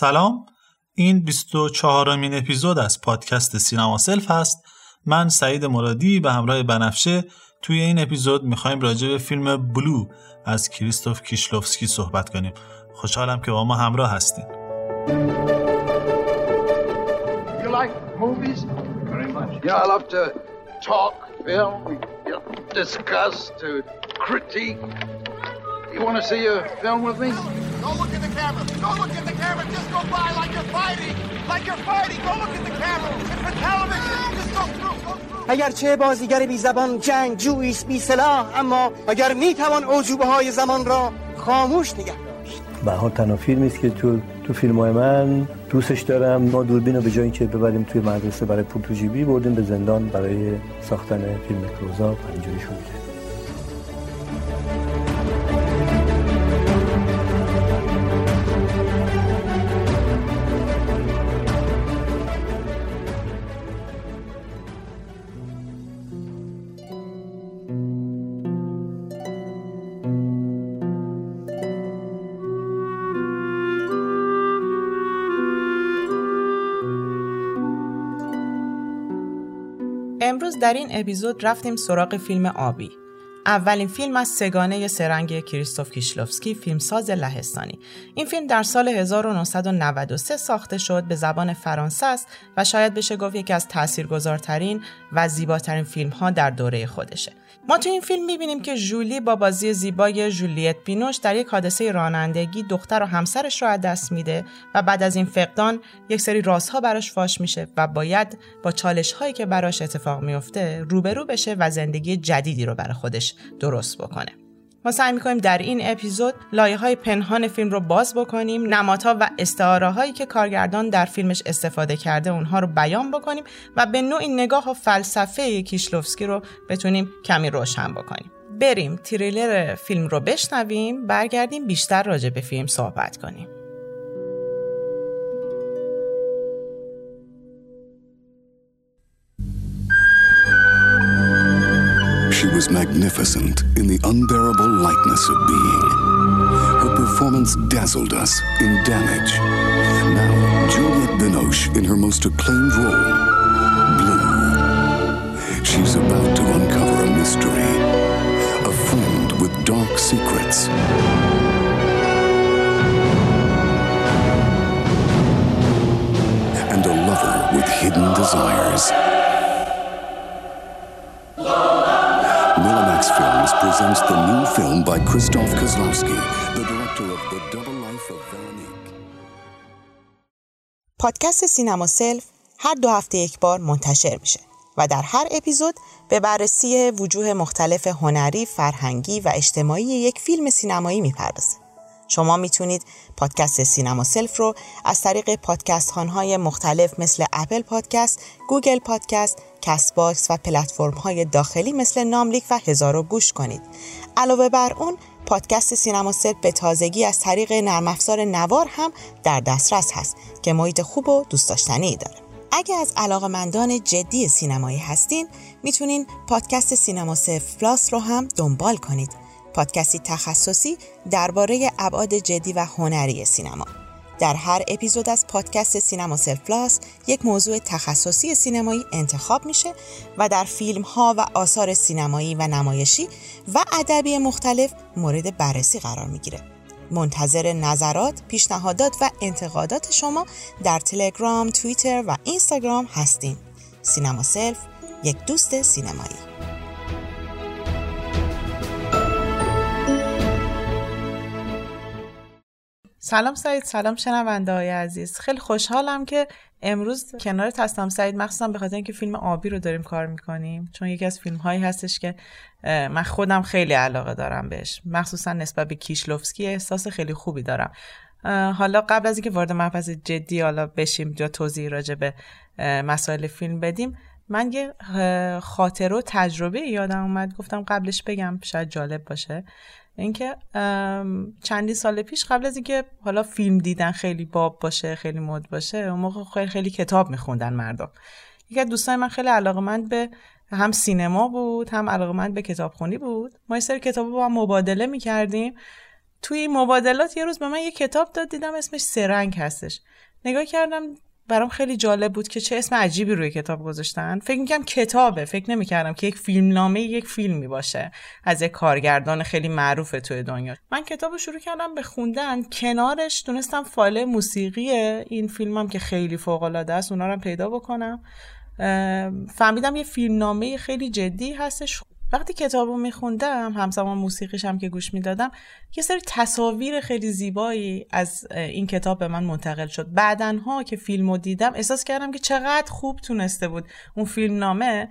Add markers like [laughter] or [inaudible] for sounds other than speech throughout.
سلام این 24 امین اپیزود از پادکست سینما سلف هست من سعید مرادی به همراه بنفشه توی این اپیزود می‌خوایم راجع به فیلم بلو از کریستوف کیشلوفسکی صحبت کنیم خوشحالم که با ما همراه هستین You like movies? Very much. Yeah, I love to talk film, you know, discuss, to critique. You want to see a film with me? Don't look at the camera. Don't look at the camera. Just go by like you're fighting. Like you're fighting. Don't look at the camera. It's for television. Just go through. Go through. اگرچه بازیگر بی زبان جنگ جویست بی سلاح اما اگر می توان عجوبه های زمان را خاموش نگه به حال تنها فیلمی است که تو تو فیلم های من دوستش دارم ما دوربین رو به جای اینکه ببریم توی مدرسه برای پول تو جیبی بردیم به زندان برای ساختن فیلم کروزا اینجوری شروع در این اپیزود رفتیم سراغ فیلم آبی. اولین فیلم از سگانه سرنگ کریستوف کیشلوفسکی فیلمساز لهستانی. این فیلم در سال 1993 ساخته شد به زبان فرانسه است و شاید بشه گفت یکی از تاثیرگذارترین و زیباترین فیلم ها در دوره خودشه. ما تو این فیلم می‌بینیم که جولی با بازی زیبای جولیت بینوش در یک حادثه رانندگی دختر و همسرش رو از دست میده و بعد از این فقدان یک سری رازها براش فاش میشه و باید با چالش هایی که براش اتفاق میفته روبرو بشه و زندگی جدیدی رو برای خودش درست بکنه. ما سعی می‌کنیم در این اپیزود لایه های پنهان فیلم رو باز بکنیم نمادها و استعاره هایی که کارگردان در فیلمش استفاده کرده اونها رو بیان بکنیم و به نوعی نگاه و فلسفه کیشلوفسکی رو بتونیم کمی روشن بکنیم بریم تریلر فیلم رو بشنویم برگردیم بیشتر راجع به فیلم صحبت کنیم She was magnificent in the unbearable lightness of being. Her performance dazzled us in Damage. Now, Juliette Binoche in her most acclaimed role, Blue. She's about to uncover a mystery, a friend with dark secrets. And a lover with hidden desires. Films presents the new film by Krzysztof Kieślowski, the director of The Double Life of Veronique. پادکست سینما سلف هر دو هفته یک بار منتشر میشه و در هر اپیزود به بررسی وجوه مختلف هنری، فرهنگی و اجتماعی یک فیلم سینمایی می‌پردازه. شما می‌تونید پادکست سینما سلف رو از طریق پادکست های مختلف مثل Apple Podcast، گوگل پادکست، کست باکس و پلتفرم های داخلی مثل ناملیک و هزارو گوش کنید. علاوه بر اون پادکست سینما سلف به تازگی از طریق نرم افزار نوار هم در دسترس هست که محیط خوب و دوست داشتنی داره. اگه از علاقمندان جدی سینمایی هستین می‌تونین پادکست سینما سلف پلاس رو هم دنبال کنید. پادکستی تخصصی درباره ابعاد جدی و هنری سینما. در هر اپیزود از پادکست سینما سلف پلاس یک موضوع تخصصی سینمایی انتخاب میشه و در فیلم ها و آثار سینمایی و نمایشی و ادبی مختلف مورد بررسی قرار می‌گیره. منتظر نظرات، پیشنهادات و انتقادات شما در تلگرام، توییتر و اینستاگرام هستیم. سینما سلف یک دوست سینمایی. سلام سعید سلام شنونده های عزیز. خیلی خوشحالم که امروز کنار هستم سعید مخصوصا به خاطر اینکه فیلم آبی رو داریم کار می‌کنیم. چون یکی از فیلم هایی هستش که من خودم خیلی علاقه دارم بهش. مخصوصا نسبت به کیشلوفسکی احساس خیلی خوبی دارم. حالا قبل از اینکه وارد مبحث جدی حالا بشیم یا توضیح راجع به مسائل فیلم بدیم من یه خاطر و تجربه یادم اومد. گفتم قبلش بگم شاید جالب باشه. اینکه چندی سال پیش قبل از اینکه حالا فیلم دیدن خیلی باب باشه خیلی مد باشه اون موقع خیلی خیلی کتاب میخوندن مردم. یکی از دوستای من خیلی علاقمند به هم سینما بود هم علاقمند به کتابخونی بود. ما یه سری کتاب با هم مبادله می‌کردیم. توی مبادلات یه روز به من یه کتاب داد دیدم اسمش سرنگ هستش. نگاه کردم برام خیلی جالب بود که چه اسم عجیبی روی کتاب گذاشتن. فکر می‌کنم کتابه فکر نمی‌کردم که یک فیلم نامه یک فیلمی باشه. از یک کارگردان خیلی معروف توی دنیا. من کتاب رو شروع کردم به خوندن. کنارش دونستم فایل موسیقی این فیلمم که خیلی فوق العاده است اونا رو پیدا بکنم. فهمیدم یه فیلم نامه خیلی جدی هستش. وقتی کتاب رو میخوندم همزمان موسیقیش هم که گوش می‌دادم یه سری تصاویر خیلی زیبایی از این کتاب به من منتقل شد. بعدنها که فیلم رو دیدم احساس کردم که چقدر خوب تونسته بود. اون فیلم نامه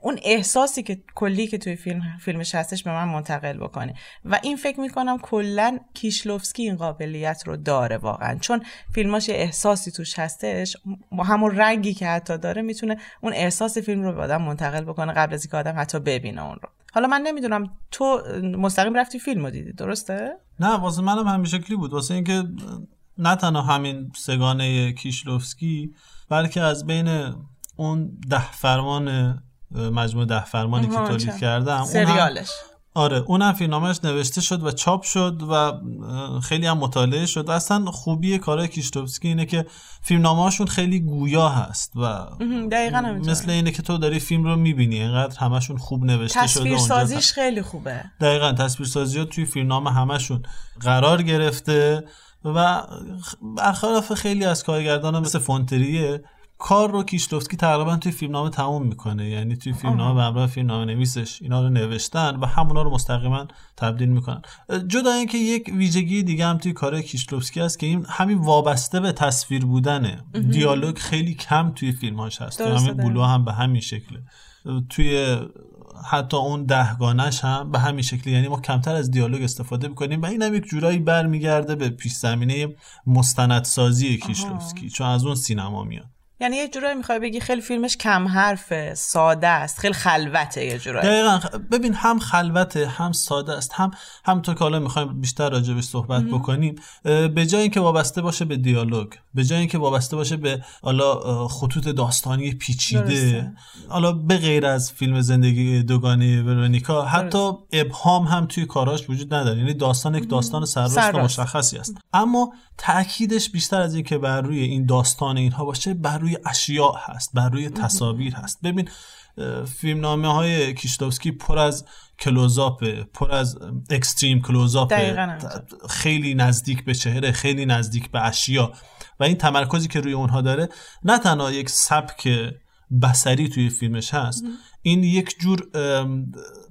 اون احساسی که کلی که توی فیلم فیلمش هستش به من منتقل بکنه. و این فکر می‌کنم کلا کیشلوفسکی این قابلیت رو داره واقعا. چون فیلماش یه احساسی توش هستش با همون رنگی که حتی داره می‌تونه اون احساس فیلم رو به آدم منتقل بکنه قبل از اینکه آدم حتی ببینه اون رو. حالا من نمی‌دونم تو مستقیم رفتی فیلم رو دیدی درسته؟ نه واسه منم همین شکلی بود. واسه اینکه نه تنها همین سگانه کیشلوفسکی بلکه از بین اون ده فرمان مجموع ده فرمانی که تولید کردم. سریالش. آره اونم فیلمنامش نوشته شد و چاپ شد و خیلی هم مطالعه شد. و اصلا خوبی کارهای کیشتوفسکی اینه که فیلمنامه هاشون خیلی گویا هست و دقیقا مثل اینه که تو داری فیلم رو می‌بینی اینقدر همشون خوب نوشته شده تصویرسازیش خیلی خوبه. دقیقا تصویرسازی ها توی فیلمنامه همشون قرار گرفته و برخلاف خیلی از کارگردان مثل فونتریه کار رو کیشلوفسکی تقریبا توی فیلمنامه تموم می‌کنه. یعنی توی فیلمنامه به همراه فیلمنامه نویسش اینا رو نوشتن و همونا رو مستقیما تبدیل می‌کنن. جدا اینکه یک ویژگی دیگه هم توی کار کیشلوفسکی هست که این همین وابسته به تصویر بودنه. دیالوگ خیلی کم توی فیلمهاش هست. توی همین بلو هم به همین شکله توی حتی اون دهگانش هم به همین شکلی یعنی ما کمتر از دیالوگ استفاده می‌کنیم و این هم یک جورایی برمیگرده به پیش زمینه مستندسازی کیشلوفسکی چون از اون سینما میاد. یعنی یه جورایی می‌خوای بگی خیلی فیلمش کم حرفه ساده است خیلی خلوته یه جورایی. دقیقا ببین هم خلوته هم ساده است. هم هم تو که حالا می‌خوایم بیشتر راجبش صحبت بکنیم به جای اینکه وابسته باشه به دیالوگ به جای اینکه وابسته باشه به حالا خطوط داستانی پیچیده حالا به غیر از فیلم زندگی دوگانه ورونیکا حتی ابهام هم توی کاراش وجود نداره. یعنی داستان یک داستان سرراست و مشخصی است. اما تاکیدش بیشتر از اینکه بر روی این داستان اینها باشه بر روی اشیاء هست بر روی تصاویر هست. ببین فیلم نامه های کیشتوفسکی پر از کلوزاپ پر از اکستریم کلوزاپ خیلی نزدیک به چهره خیلی نزدیک به اشیا و این تمرکزی که روی اونها داره نه تنها یک سبک بسری توی فیلمش هست این یک جور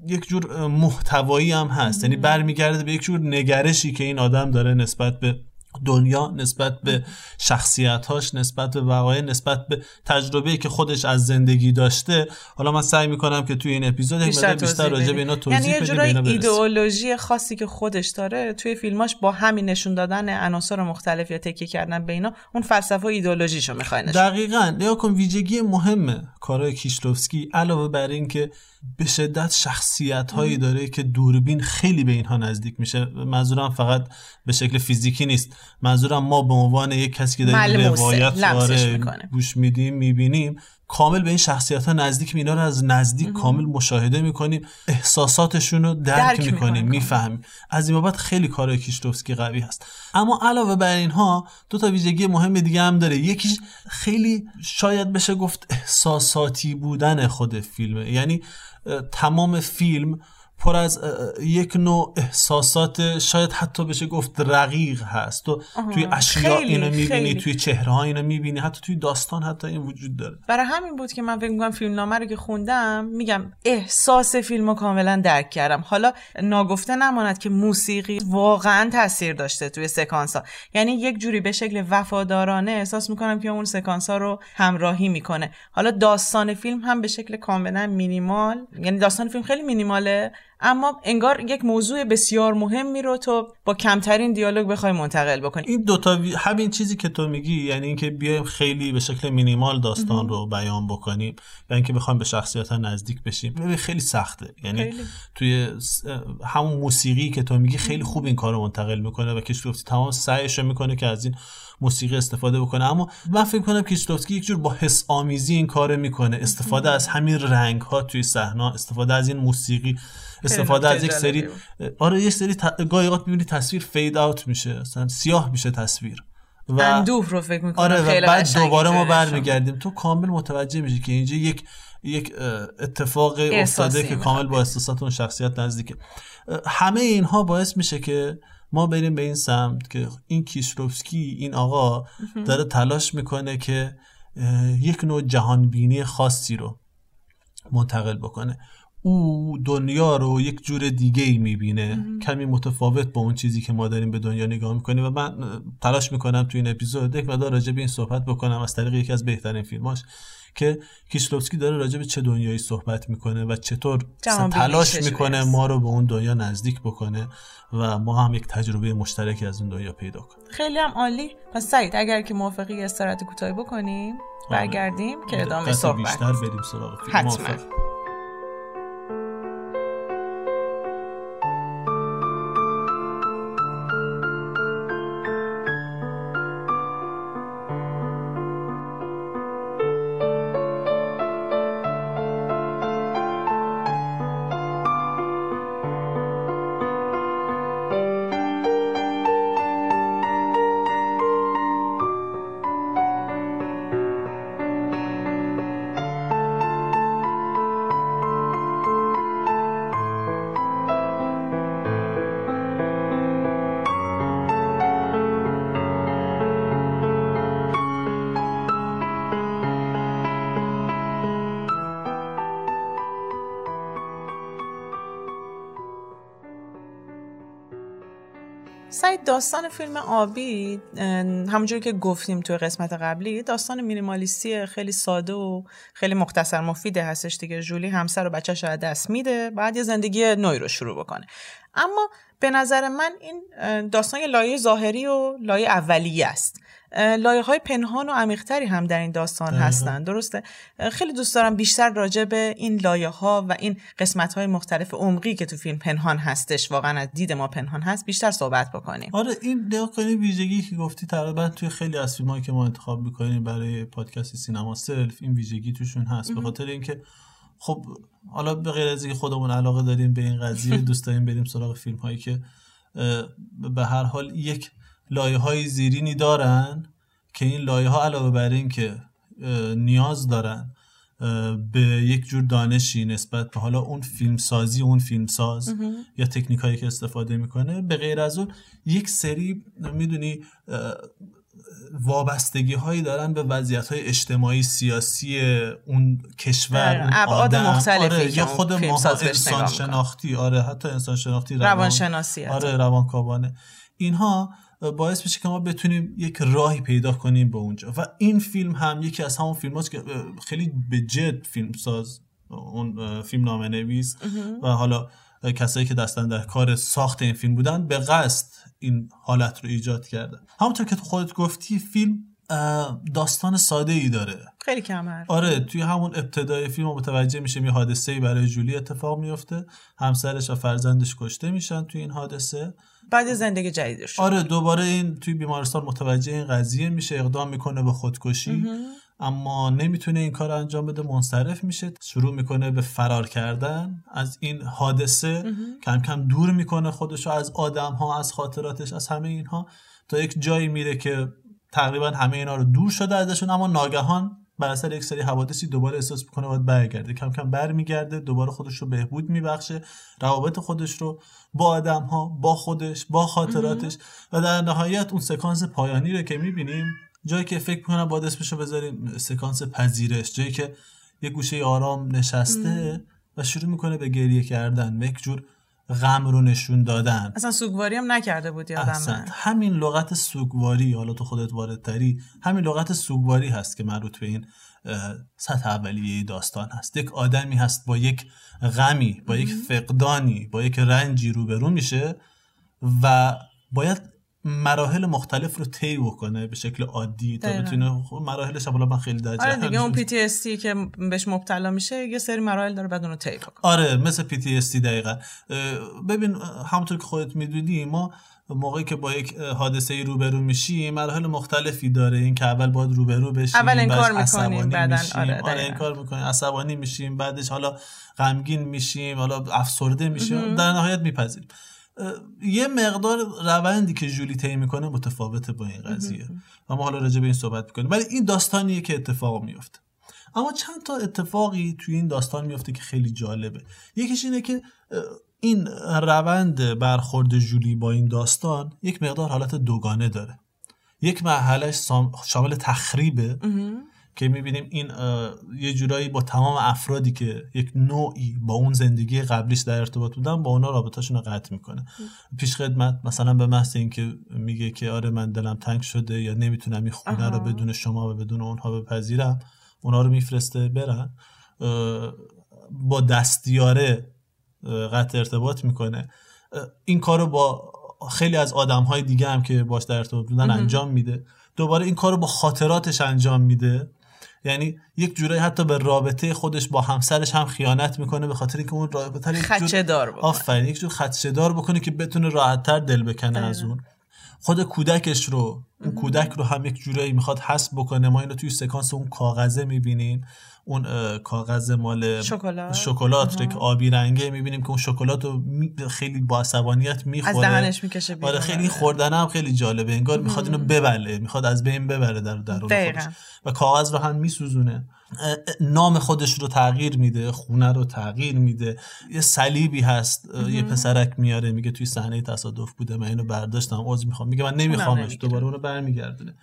یک جور محتوایی هم هست. یعنی برمیگرده به یک جور نگرشی که این آدم داره نسبت به دنیا نسبت به شخصیتاش نسبت به وقایع نسبت به تجربه‌ای که خودش از زندگی داشته. حالا من سعی می‌کنم که توی این اپیزود بیشتر, بیشتر راجع به اینا توضیح یعنی یه جورایی ایدئولوژی خاصی که خودش داره توی فیلماش با همین نشون دادن عناصر مختلف یا تکیه کردن به اینا اون فلسفه و ایدئولوژیشو می‌خواد دقیقاً. نیا کن ویژگی مهمه کارهای کیشلوفسکی علاوه بر اینکه به شدت شخصیت هایی داره که دوربین خیلی به اینها نزدیک میشه. منظورم فقط به شکل فیزیکی نیست. منظورم ما به عنوان یک کسی که داریم روایت داره گوش میدیم می‌بینیم. کامل به این شخصیت ها نزدیک اینا رو از نزدیک کامل مشاهده می‌کنیم. احساساتشون رو درک, درک می‌کنیم می‌فهمیم. از این بابت خیلی کار کیشتوفسکی قوی هست. اما علاوه بر اینها دو تا ویژگی مهم دیگه هم داره. یکیش خیلی شاید بشه گفت احساساتی بودن خود فیلمه. یعنی تمام فیلم پر از یک نوع احساسات شاید حتی بشه گفت رقیق هست. تو توی اشیاء اینو می‌بینی توی چهره ها اینو می‌بینی حتی توی داستان حتی این وجود داره. برای همین بود که من فکر می‌کنم فیلم نامه رو که خوندم میگم احساس فیلم رو کاملا درک کردم. حالا ناگفته نماند که موسیقی واقعا تاثیر داشته توی سکانس ها یعنی یک جوری به شکل وفادارانه احساس می‌کنم که اون سکانس ها رو همراهی می‌کنه. حالا داستان فیلم هم به شکل کاملا مینیمال یعنی داستان فیلم خیلی مینیماله. اما انگار یک موضوع بسیار مهمی رو تو با کمترین دیالوگ بخوای منتقل بکنی. این دوتا. همین چیزی که تو میگی یعنی اینکه بیایم خیلی به شکل مینیمال داستان رو بیان بکنیم و اینکه بخوایم به شخصیت ها نزدیک بشیم ببین خیلی سخته. یعنی خیلی. توی همون موسیقی که تو میگی خیلی خوب این کار رو منتقل می‌کنه و کشتوفتی تمام سعیش رو می‌کنه که از این موسیقی استفاده بکنه. اما من فکر کنم کیسلوفسکی یک جور با حس آمیزی این کار می‌کنه. استفاده از همین رنگ ها توی صحنه استفاده از این موسیقی. استفاده از یک سری آره یک سری ت... گاهی اوقات می‌بینی تصویر فید اوت میشه مثلا سیاه میشه تصویر. و اندوه رو فکر می‌کنم. آره خیلی و بعد دوباره ما برمیگردیم. تو کامل متوجه میشی که اینجا یک یک اتفاق افتاده که کامل با احساسات اون شخصیت نزدیکه. همه اینها باعث میشه که ما بریم به این سمت که این کیشروفسکی این آقا داره تلاش می‌کنه که یک نوع جهانبینی خاصی رو منتقل بکنه. او دنیا رو یک جور دیگه ای می‌بینه کمی متفاوت با اون چیزی که ما داریم به دنیا نگاه می‌کنیم و من تلاش می‌کنم تو این اپیزود یک مقدار راجع به این صحبت بکنم. از طریق یکی از بهترین فیلماش که کیشلوفسکی داره راجع به چه دنیایی صحبت می‌کنه و چطور تلاش می‌کنه. ما رو به اون دنیا نزدیک بکنه و ما هم یک تجربه مشترکی از اون دنیا پیدا کنیم. خیلی هم عالی. پس سعید اگر که موافقی استراحت کوتاهی بکنیم برگردیم که ادامه صحبت. بیشتر بریم سراغ فیلم. داستان فیلم آبی همونجوری که گفتیم توی قسمت قبلی داستان مینیمالیستی خیلی ساده و خیلی مختصر مفیده هستش دیگه. جولی همسر و بچه‌ش رو دست میده بعد یه زندگی نوعی رو شروع بکنه. اما به نظر من این داستان یه لایه ظاهری و لایه اولیه است. لایه های پنهان و عمیقتری هم در این داستان هستن درسته؟ خیلی دوست دارم بیشتر راجع به این لایه ها و این قسمت های مختلف عمقی که تو فیلم پنهان هستش واقعا از دید ما پنهان هست بیشتر صحبت بکنیم. آره این کنی ویژگی که گفتی تقریبا توی خیلی از فیلمایی که ما انتخاب می‌کنیم برای پادکست سینما سلف این ویژگی توشون هست. به خاطر اینکه خب حالا به غیر از اینکه خودمون علاقه داریم به این قضیه [laughs] دوست داریم بریم سراغ فیلم هایی که به هر حال یک لایه های زیرینی دارن که این لایه ها علاوه بر این که نیاز دارن به یک جور دانشی نسبت به حالا اون فیلمسازی اون فیلمساز یا تکنیک هایی که استفاده می‌کنه به غیر از اون یک سری می‌دونی وابستگی هایی دارن به وضعیت های اجتماعی سیاسی اون کشور آره، اون ابعاد آدم. مختلفی آره، یا خود ما انسان. شناختی آره حتی انسان شناختی روان- روانشناسی حتی. آره روانکاوانه اینها باعث میشه که ما بتونیم یک راهی پیدا کنیم به اونجا. و این فیلم هم یکی از همون فیلم که خیلی به جد فیلم ساز اون فیلم نامه نویس و حالا کسایی که دستن در کار ساخت این فیلم بودن به قصد این حالت رو ایجاد کردن. همونطور که تو خودت گفتی فیلم داستان ساده ای داره. خیلی کم حرف. آره توی همون ابتدای فیلم متوجه میشیم یه حادثه ای برای جولی اتفاق میفته. همسرش و فرزندش کشته میشن توی این حادثه. بعد زندگی جدید شد. آره دوباره این توی بیمارستان متوجه این قضیه میشه اقدام می‌کنه به خودکشی اما نمی‌تونه این کار انجام بده منصرف میشه شروع می‌کنه به فرار کردن از این حادثه. کم کم دور می‌کنه خودش رو از آدم ها از خاطراتش از همه اینها. تا یک جایی میره که تقریبا همه اینا رو دور شده ازشون اما ناگهان بر اثر یک سری حوادثی دوباره احساس می‌کنه باید برگرده. کم کم برمیگرده دوباره خودش رو بهبود میبخشه روابط خودش رو با آدم ها با خودش با خاطراتش و در نهایت اون سکانس پایانی رو که می‌بینیم جایی که فکر می‌کنم باید اسمشو بذاریم سکانس پذیرش جایی که یه گوشه آرام نشسته و شروع می‌کنه به گریه کردن. و یک جور غم رو نشون دادن. اصلا سوگواری هم نکرده بود یادم همین لغت سوگواری حالا تو خودت واردتری همین لغت سوگواری هست که مربوط به این سطح اولیه داستان هست. یک آدمی هست با یک غمی با یک فقدانی با یک رنجی روبرو میشه و باید مراحل مختلف رو طی بکنه به شکل عادی تا. بتونه خب مراحلش حالا من خیلی در آره دیگه اون. PTSD که بهش مبتلا میشه یه سری مراحل داره بعد اون رو طی کنه آره مثل PTSD دقیقا ببین همونطور که خودت می‌دونی ما موقعی که با یک حادثه روبرو میشیم مراحل مختلفی داره این که اول باید روبرو بشیم اول انکار می‌کنیم، میشیم. آره، آره. انکار می‌کنیم عصبانی میشیم بعدش حالا غمگین میشیم حالا افسرده میشیم در نهایت میپذیریم یه مقدار روندی که جولی طی می‌کنه متفاوته با این قضیه. و ما حالا راجع به این صحبت می‌کنیم. ولی این داستانیه که اتفاق میفته اما چند تا اتفاقی توی این داستان میفته که خیلی جالبه. یکیش اینه که این روند برخورد جولی با این داستان یک مقدار حالت دوگانه داره. یک مرحلهش سام- شامل تخریبه. که می‌بینیم این یه جورایی با تمام افرادی که یک نوعی با اون زندگی قبلیش در ارتباط بودن با اونا رابطهشون رو قطع می‌کنه. پیش خدمت مثلا به محض اینکه میگه که آره من دلم تنگ شده یا نمی‌تونم این خونه رو بدون شما و بدون اونها بپذیرم اونا رو میفرسته برن. با دستیاره قطع ارتباط می‌کنه. این کارو با خیلی از آدم های دیگه هم که باش در ارتباط بودن انجام میده. دوباره این کارو با خاطراتش انجام میده. یعنی یک جورایی حتی به رابطه خودش با همسرش هم خیانت می‌کنه به خاطر اینکه اون رابطه یک جور-. آفرین یک جور خدشه دار بکنه که بتونه راحتتر دل بکنه از اون خود کودکش رو اون کودک رو هم یک جورایی می‌خواد حذف بکنه. ما اینو توی سکانس اون کاغذه می‌بینیم. اون کاغذ مال شکلات. شکلات رو که آبی رنگه می‌بینیم که اون شکلات رو خیلی با عصبانیت می‌خوره. از دهنش می‌کشه آره خیلی خوردن هم خیلی جالبه. انگار می‌خواد اینو ببله می‌خواد از بین ببره در درون و کاغذ رو هم میسوزونه. نام خودش رو تغییر میده خونه رو تغییر میده یه صلیبی هست یه پسرک میاره میگه توی صحنه تصادف بوده من اینو برداشتم عذر می‌خوام میگه من نمیخوامش. دوباره اونو برمیگردونه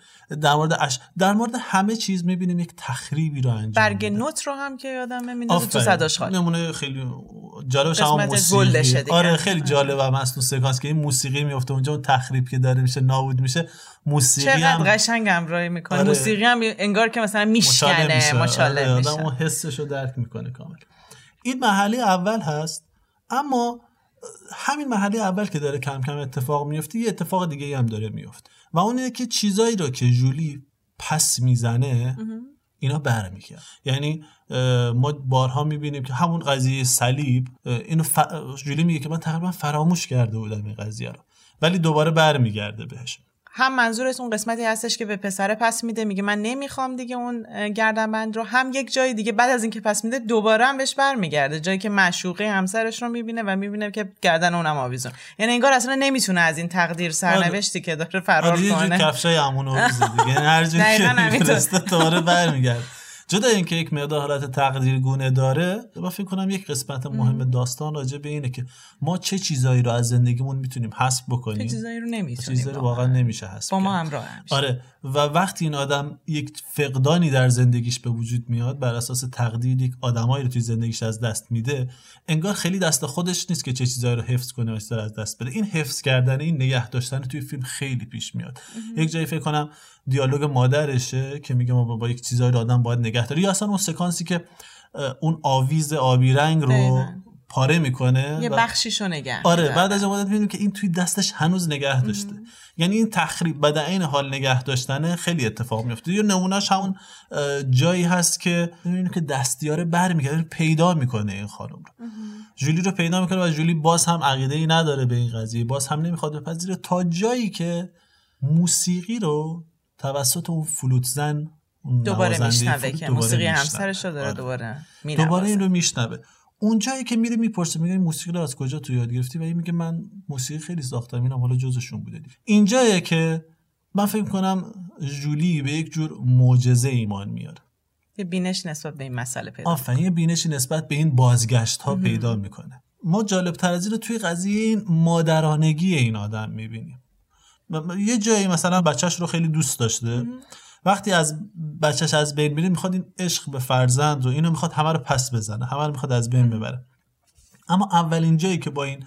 در مورد اش... در مورد همه چیز می‌بینیم یک تخریبی رو انجام برگ. نوت رو هم که یادم میندازه تو. صداش خالی نمونه خیلی جالبش هم قسمت موسیقی. آره خیلی جالب هم هست اون سکانس که این موسیقی میفته اونجا اون تخریب که داره میشه نابود میشه موسیقی چقدر هم قشنگ همراهی می‌کنه آره. موسیقی هم انگار که مثلا میشکنه مچاله آره، میشه آدم اون حسش رو درک می‌کنه کامل. این مرحله اول هست اما همین مرحله اول که داره کم کم اتفاق میفته یه اتفاق دیگه هم داره میفته و اون اینه که چیزایی رو که جولی پس می‌زنه اینا برمیگرد یعنی ما بارها می‌بینیم که همون قضیه صلیب اینو ف... جولی میگه که من تقریبا فراموش کرده بودم این قضیه رو ولی دوباره برمیگرده بهش. هم منظورت اون قسمتی هستش که به پسره پس میده میگه من نمی‌خوام دیگه اون گردنبند رو. هم یک جای دیگه بعد از اینکه پس میده دوباره هم بهش برمیگرده. جایی که معشوقه همسرش رو می‌بینه و می‌بینه که گردن اونم آویزون. یعنی انگار اصلا نمی‌تونه از این تقدیر سرنوشتی که داره فرار آره کنه. دیگه. یعنی هر جوری که دوباره برمیگرد جدا اینکه یک مقدار حالت تقدیرگونه داره من فکر کنم یک قسمت مهم داستان راجع به اینه که ما چه چیزایی رو از زندگیمون می‌تونیم حذف چه بکنیم چیزایی رو چه نمی‌تونیم چیزایی رو واقعا. نمیشه حذف با ما. همراه. آره و وقتی این آدم یک فقدانی در زندگیش به وجود میاد بر اساس تقدیر یک آدمایی رو توی زندگیش از دست میده انگار خیلی دست خودش نیست که چه چیزایی رو حفظ کنه و از دست بده. این حفظ کردن این نگه داشتن توی فیلم خیلی پیش میاد. یک جایی فکر کنم دیالوگ مادرشه که میگه ما با, با یک چیزایی رو آدم باید نگه داره. یا اصلا اون سکانسی که اون آویز آبی رنگ رو. پاره می‌کنه یه و- بخشیشو نگه آره. بعد از اون مدت می‌بینیم که این توی دستش هنوز نگه داشته. یعنی این تخریب بعد عین حال نگه داشتنه خیلی اتفاق میفته یه نمونهش همون جایی هست که می‌بینیم که دستیاره برمیگرده پیدا می‌کنه این خانم رو. جولی رو پیدا می‌کنه و جولی باز هم عقیده ای نداره به این قضیه. باز هم نمی‌خواد بپذیره تا جایی که موسیقی رو توسط اون فلوت زن اون دوباره میشنوه که موسیقی. همسرش رو داره آره. دوباره دوباره این. رو میشنوه. اون جایی که میره می‌پرسه میگه موسیقی رو از کجا تو یاد گرفتی؟ و این میگه من موسیقی خیلی ساختم اینم حالا جزشون بوده دیگه. اینجایه که من فکر کنم جولی به یک جور معجزه ایمان میاره. یه بینش نسبت به این مسئله پیدا آفرین یه بینشی نسبت به این بازگشت ها پیدا می‌کنه. ما جالب تر از این رو توی قضیه این مادرانگی این آدم می‌بینیم. یه جایی مثلا بچهش رو خیلی دوست داشته. وقتی از بچهش از بین میره می‌خواد این عشق به فرزند رو اینو می‌خواد همه رو پس بزنه همه رو می‌خواد از بین ببره. اما اولین جایی که با این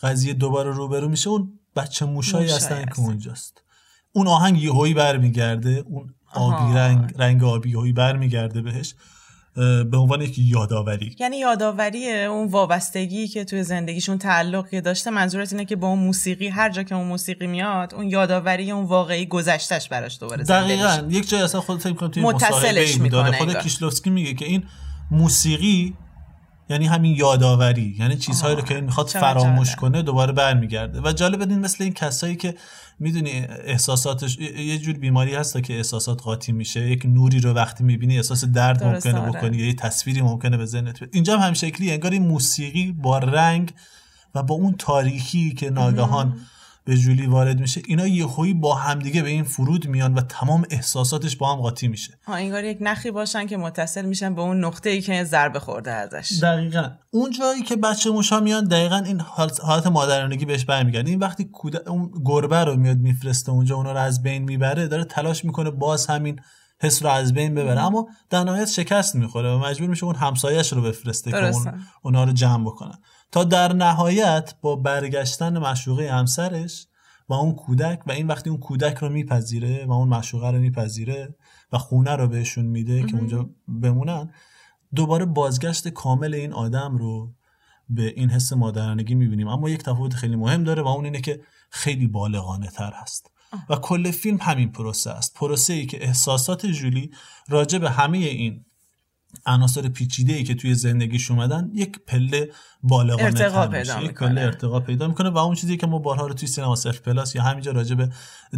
قضیه دوباره روبرو میشه اون بچه موشایی هستن که. اونجاست. اون آهنگ یهویی برمیگرده اون آبی آها. رنگ رنگ آبی یهویی برمیگرده بهش. به عنوان یک یادآوری. یعنی یادآوری اون وابستگی که توی زندگیشون تعلقی داشته منظورت اینه که با اون موسیقی هر جا که اون موسیقی میاد اون یادآوری اون واقعی گذشتش براش دوباره دقیقاً. یک جای اصلا خودت فکر کنم توی متصلش می‌کنه خود کیشلوفسکی میگه که این موسیقی یعنی همین یادآوری یعنی چیزهایی رو که این می‌خواد فراموش کنه دوباره برمیگرده. و جالب بدین مثل این کسایی که می‌دونی احساساتش یه جور بیماری هست که احساسات قاطی میشه یک نوری رو وقتی می‌بینی احساس درد ممکنه آره. بکنی یا یه تصویری ممکنه به ذهنت اینجا هم شکلی انگار این موسیقی با رنگ و با اون تاریکی که ناگهان به جولی وارد میشه اینا یهویی با همدیگه به این فرود میان و تمام احساساتش با هم قاطی میشه. ها انگار یک نخی باشن که متصل میشن به اون نقطه ای که ضربه خورده ازش. دقیقا. اون جایی که بچه موشا میان دقیقا این حالت مادرانگی بهش برمیگرده. این وقتی اون گربه رو میاد میفرسته اونجا اونا رو از بین می‌بره داره تلاش می‌کنه باز همین حس رو از بین ببره. اما در نهایت شکست می‌خوره و مجبور میشه اون همسایش رو بفرسته که اون اونا رو جمع بکنن. تا در نهایت با برگشتن مشوقه همسرش و اون کودک و این وقتی اون کودک رو میپذیره و اون مشوقه رو میپذیره و خونه رو بهشون میده که اونجا بمونن دوباره بازگشت کامل این آدم رو به این حس مادرانگی می‌بینیم. اما یک تفاوت خیلی مهم داره و اون اینه که خیلی بالغانه تر هست. و کل فیلم همین پروسه است. پروسه ای که احساسات جولی راجع به همه این عناصر پیچیده ای که توی زندگیش اومدن یک پله بالغانه ارتقا پیدا یک پله ارتقا پیدا می‌کنه و اون چیزی که ما بارها رو توی سینما سلف پلاس یا همینجا راجع به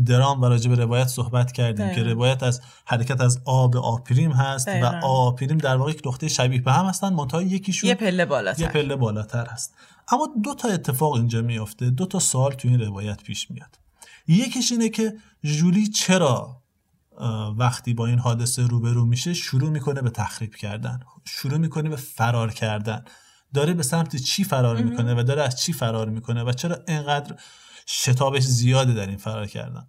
درام و راجع به روایت صحبت کردیم که روایت از حرکت از آ به آ پریم هست و آ پریم در واقع یک نقطه شبیه به هم هستن. منتها یکیشون یه پله بالاتر. یه پله بالاتر هست. اما دو تا اتفاق اینجا میفته دو تا سوال توی این روایت پیش میاد. یکیش اینه که جولی چرا وقتی با این حادثه روبرو میشه شروع می‌کنه به تخریب کردن شروع می‌کنه به فرار کردن. داره به سمت چی فرار می‌کنه و داره از چی فرار می‌کنه و چرا اینقدر شتابش زیاده در این فرار کردن؟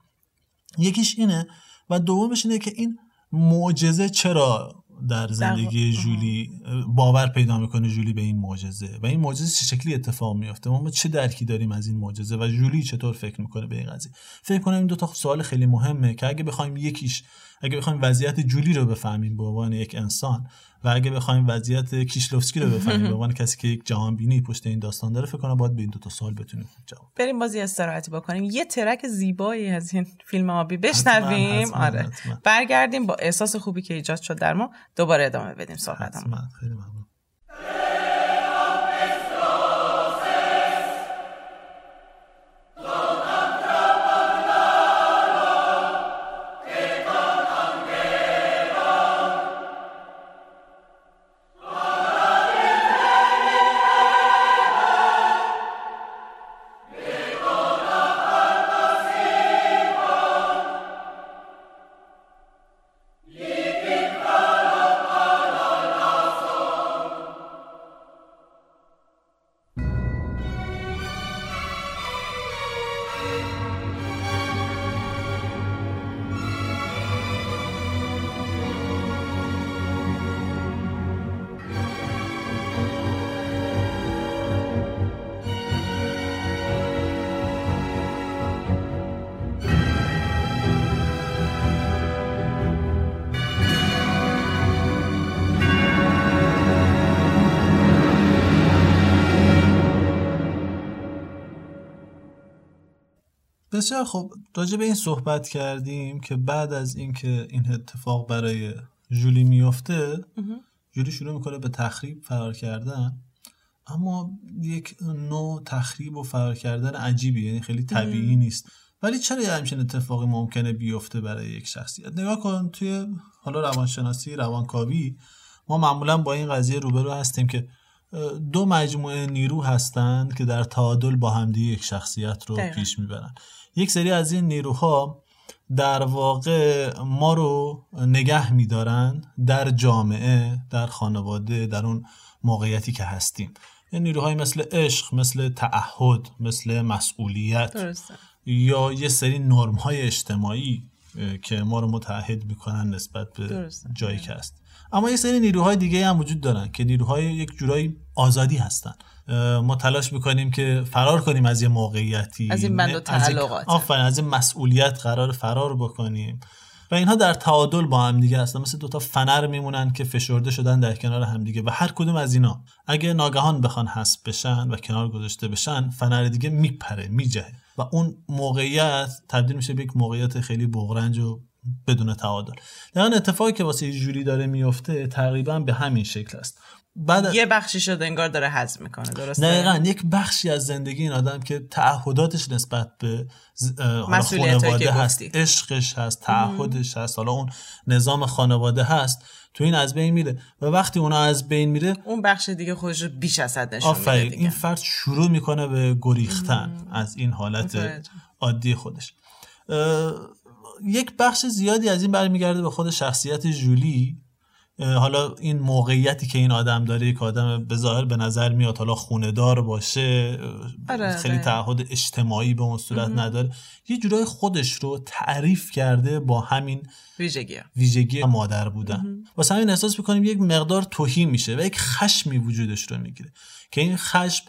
یکیش اینه و دومش اینه که این معجزه چرا در زندگی جولی باور پیدا می‌کنه جولی به این معجزه. و این معجزه چه شکلی اتفاق میفته ما چه درکی داریم از این معجزه؟ و جولی چطور فکر می‌کنه به این قضیه؟ فکر کنم این دو تا سوال خیلی مهمه که اگه بخوایم یکیش اگه بخوایم وضعیت جولی رو بفهمیم به عنوان یک انسان و اگه بخوایم وضعیت کیشلوفسکی رو بفهمیم به عنوان کسی که یک جهان بینی پشت این داستان داره فکر کنم باید به این دو تا سوال بتونیم جواب بریم بازی استراحتی بکنیم. یه ترک زیبایی از این فیلم آبی بشنویم. آره. برگردیم با احساس خوبی که ایجاد شد در ما. دوباره ادامه بدیم صحبتمون. خیلی ممنون. بسیار خب راجع به این صحبت کردیم که بعد از اینکه این اتفاق برای جولی میفته جولی شروع می‌کنه به تخریب فرار کردن. اما یک نوع تخریب و فرار کردن عجیبی یعنی خیلی طبیعی نیست. ولی چرا یه همچین اتفاقی ممکنه بیفته برای یک شخصیت؟ نگاه کن توی حالا روانشناسی روانکاوی ما معمولا با این قضیه روبرو هستیم که دو مجموعه نیرو هستند که در تعادل با همدیگه یک شخصیت رو پیش می‌برن. یک سری از این نیروها در واقع ما رو نگه میدارن در جامعه در خانواده در اون موقعیتی که هستیم. یه نیروهای مثل عشق مثل تعهد مثل مسئولیت درسته. یا یه سری نرم های اجتماعی که ما رو متعهد می‌کنن نسبت به جایی که هست. اما یه سری نیروهای دیگه هم وجود دارن که نیروهای یک جورایی آزادی هستن. ما تلاش می‌کنیم که فرار کنیم از یه موقعیتی. از این بند و تعلقات. آفرین از این مسئولیت قرار فرار بکنیم. و اینها در تعادل با هم دیگه هستن. مثل دوتا فنر میمونن که فشرده شدن در کنار همدیگه و هر کدوم از اینا اگه ناگهان بخوان حذف بشن و کنار گذاشته بشن فنر دیگه میپره میجهه. و اون موقعیت تبدیل میشه به یک موقعیت خیلی بغرنج و بدون تعادل. در اتفاقی که واسه جوری داره میفته تقریبا به همین شکل است. بعد یه بخشی شده انگار داره هضم می‌کنه درسته؟ دقیقا یک بخشی از زندگی این آدم که تعهداتش نسبت به خانواده هست. عشقش هست تعهدش هست حالا اون نظام خانواده هست تو این از بین میره. و وقتی اونا از بین میره اون بخش دیگه خودش رو بیش از حد نشون میده دیگه. این فرد شروع می‌کنه به گریختن از این حالت متوجه. عادی خودش. یک بخش زیادی از این برمیگرده به خود شخصیت جولی حالا این موقعیتی که این آدم داره یک آدم به ظاهر به نظر میاد حالا خونه دار باشه آره، خیلی آره. تعهد اجتماعی به اون صورت نداره. یه جورای خودش رو تعریف کرده با همین ویژگی. ویژگی مادر بودن. واسه همین احساس می‌کنیم یک مقدار توهین میشه و یک خشمی وجودش رو می‌گیره که این خشم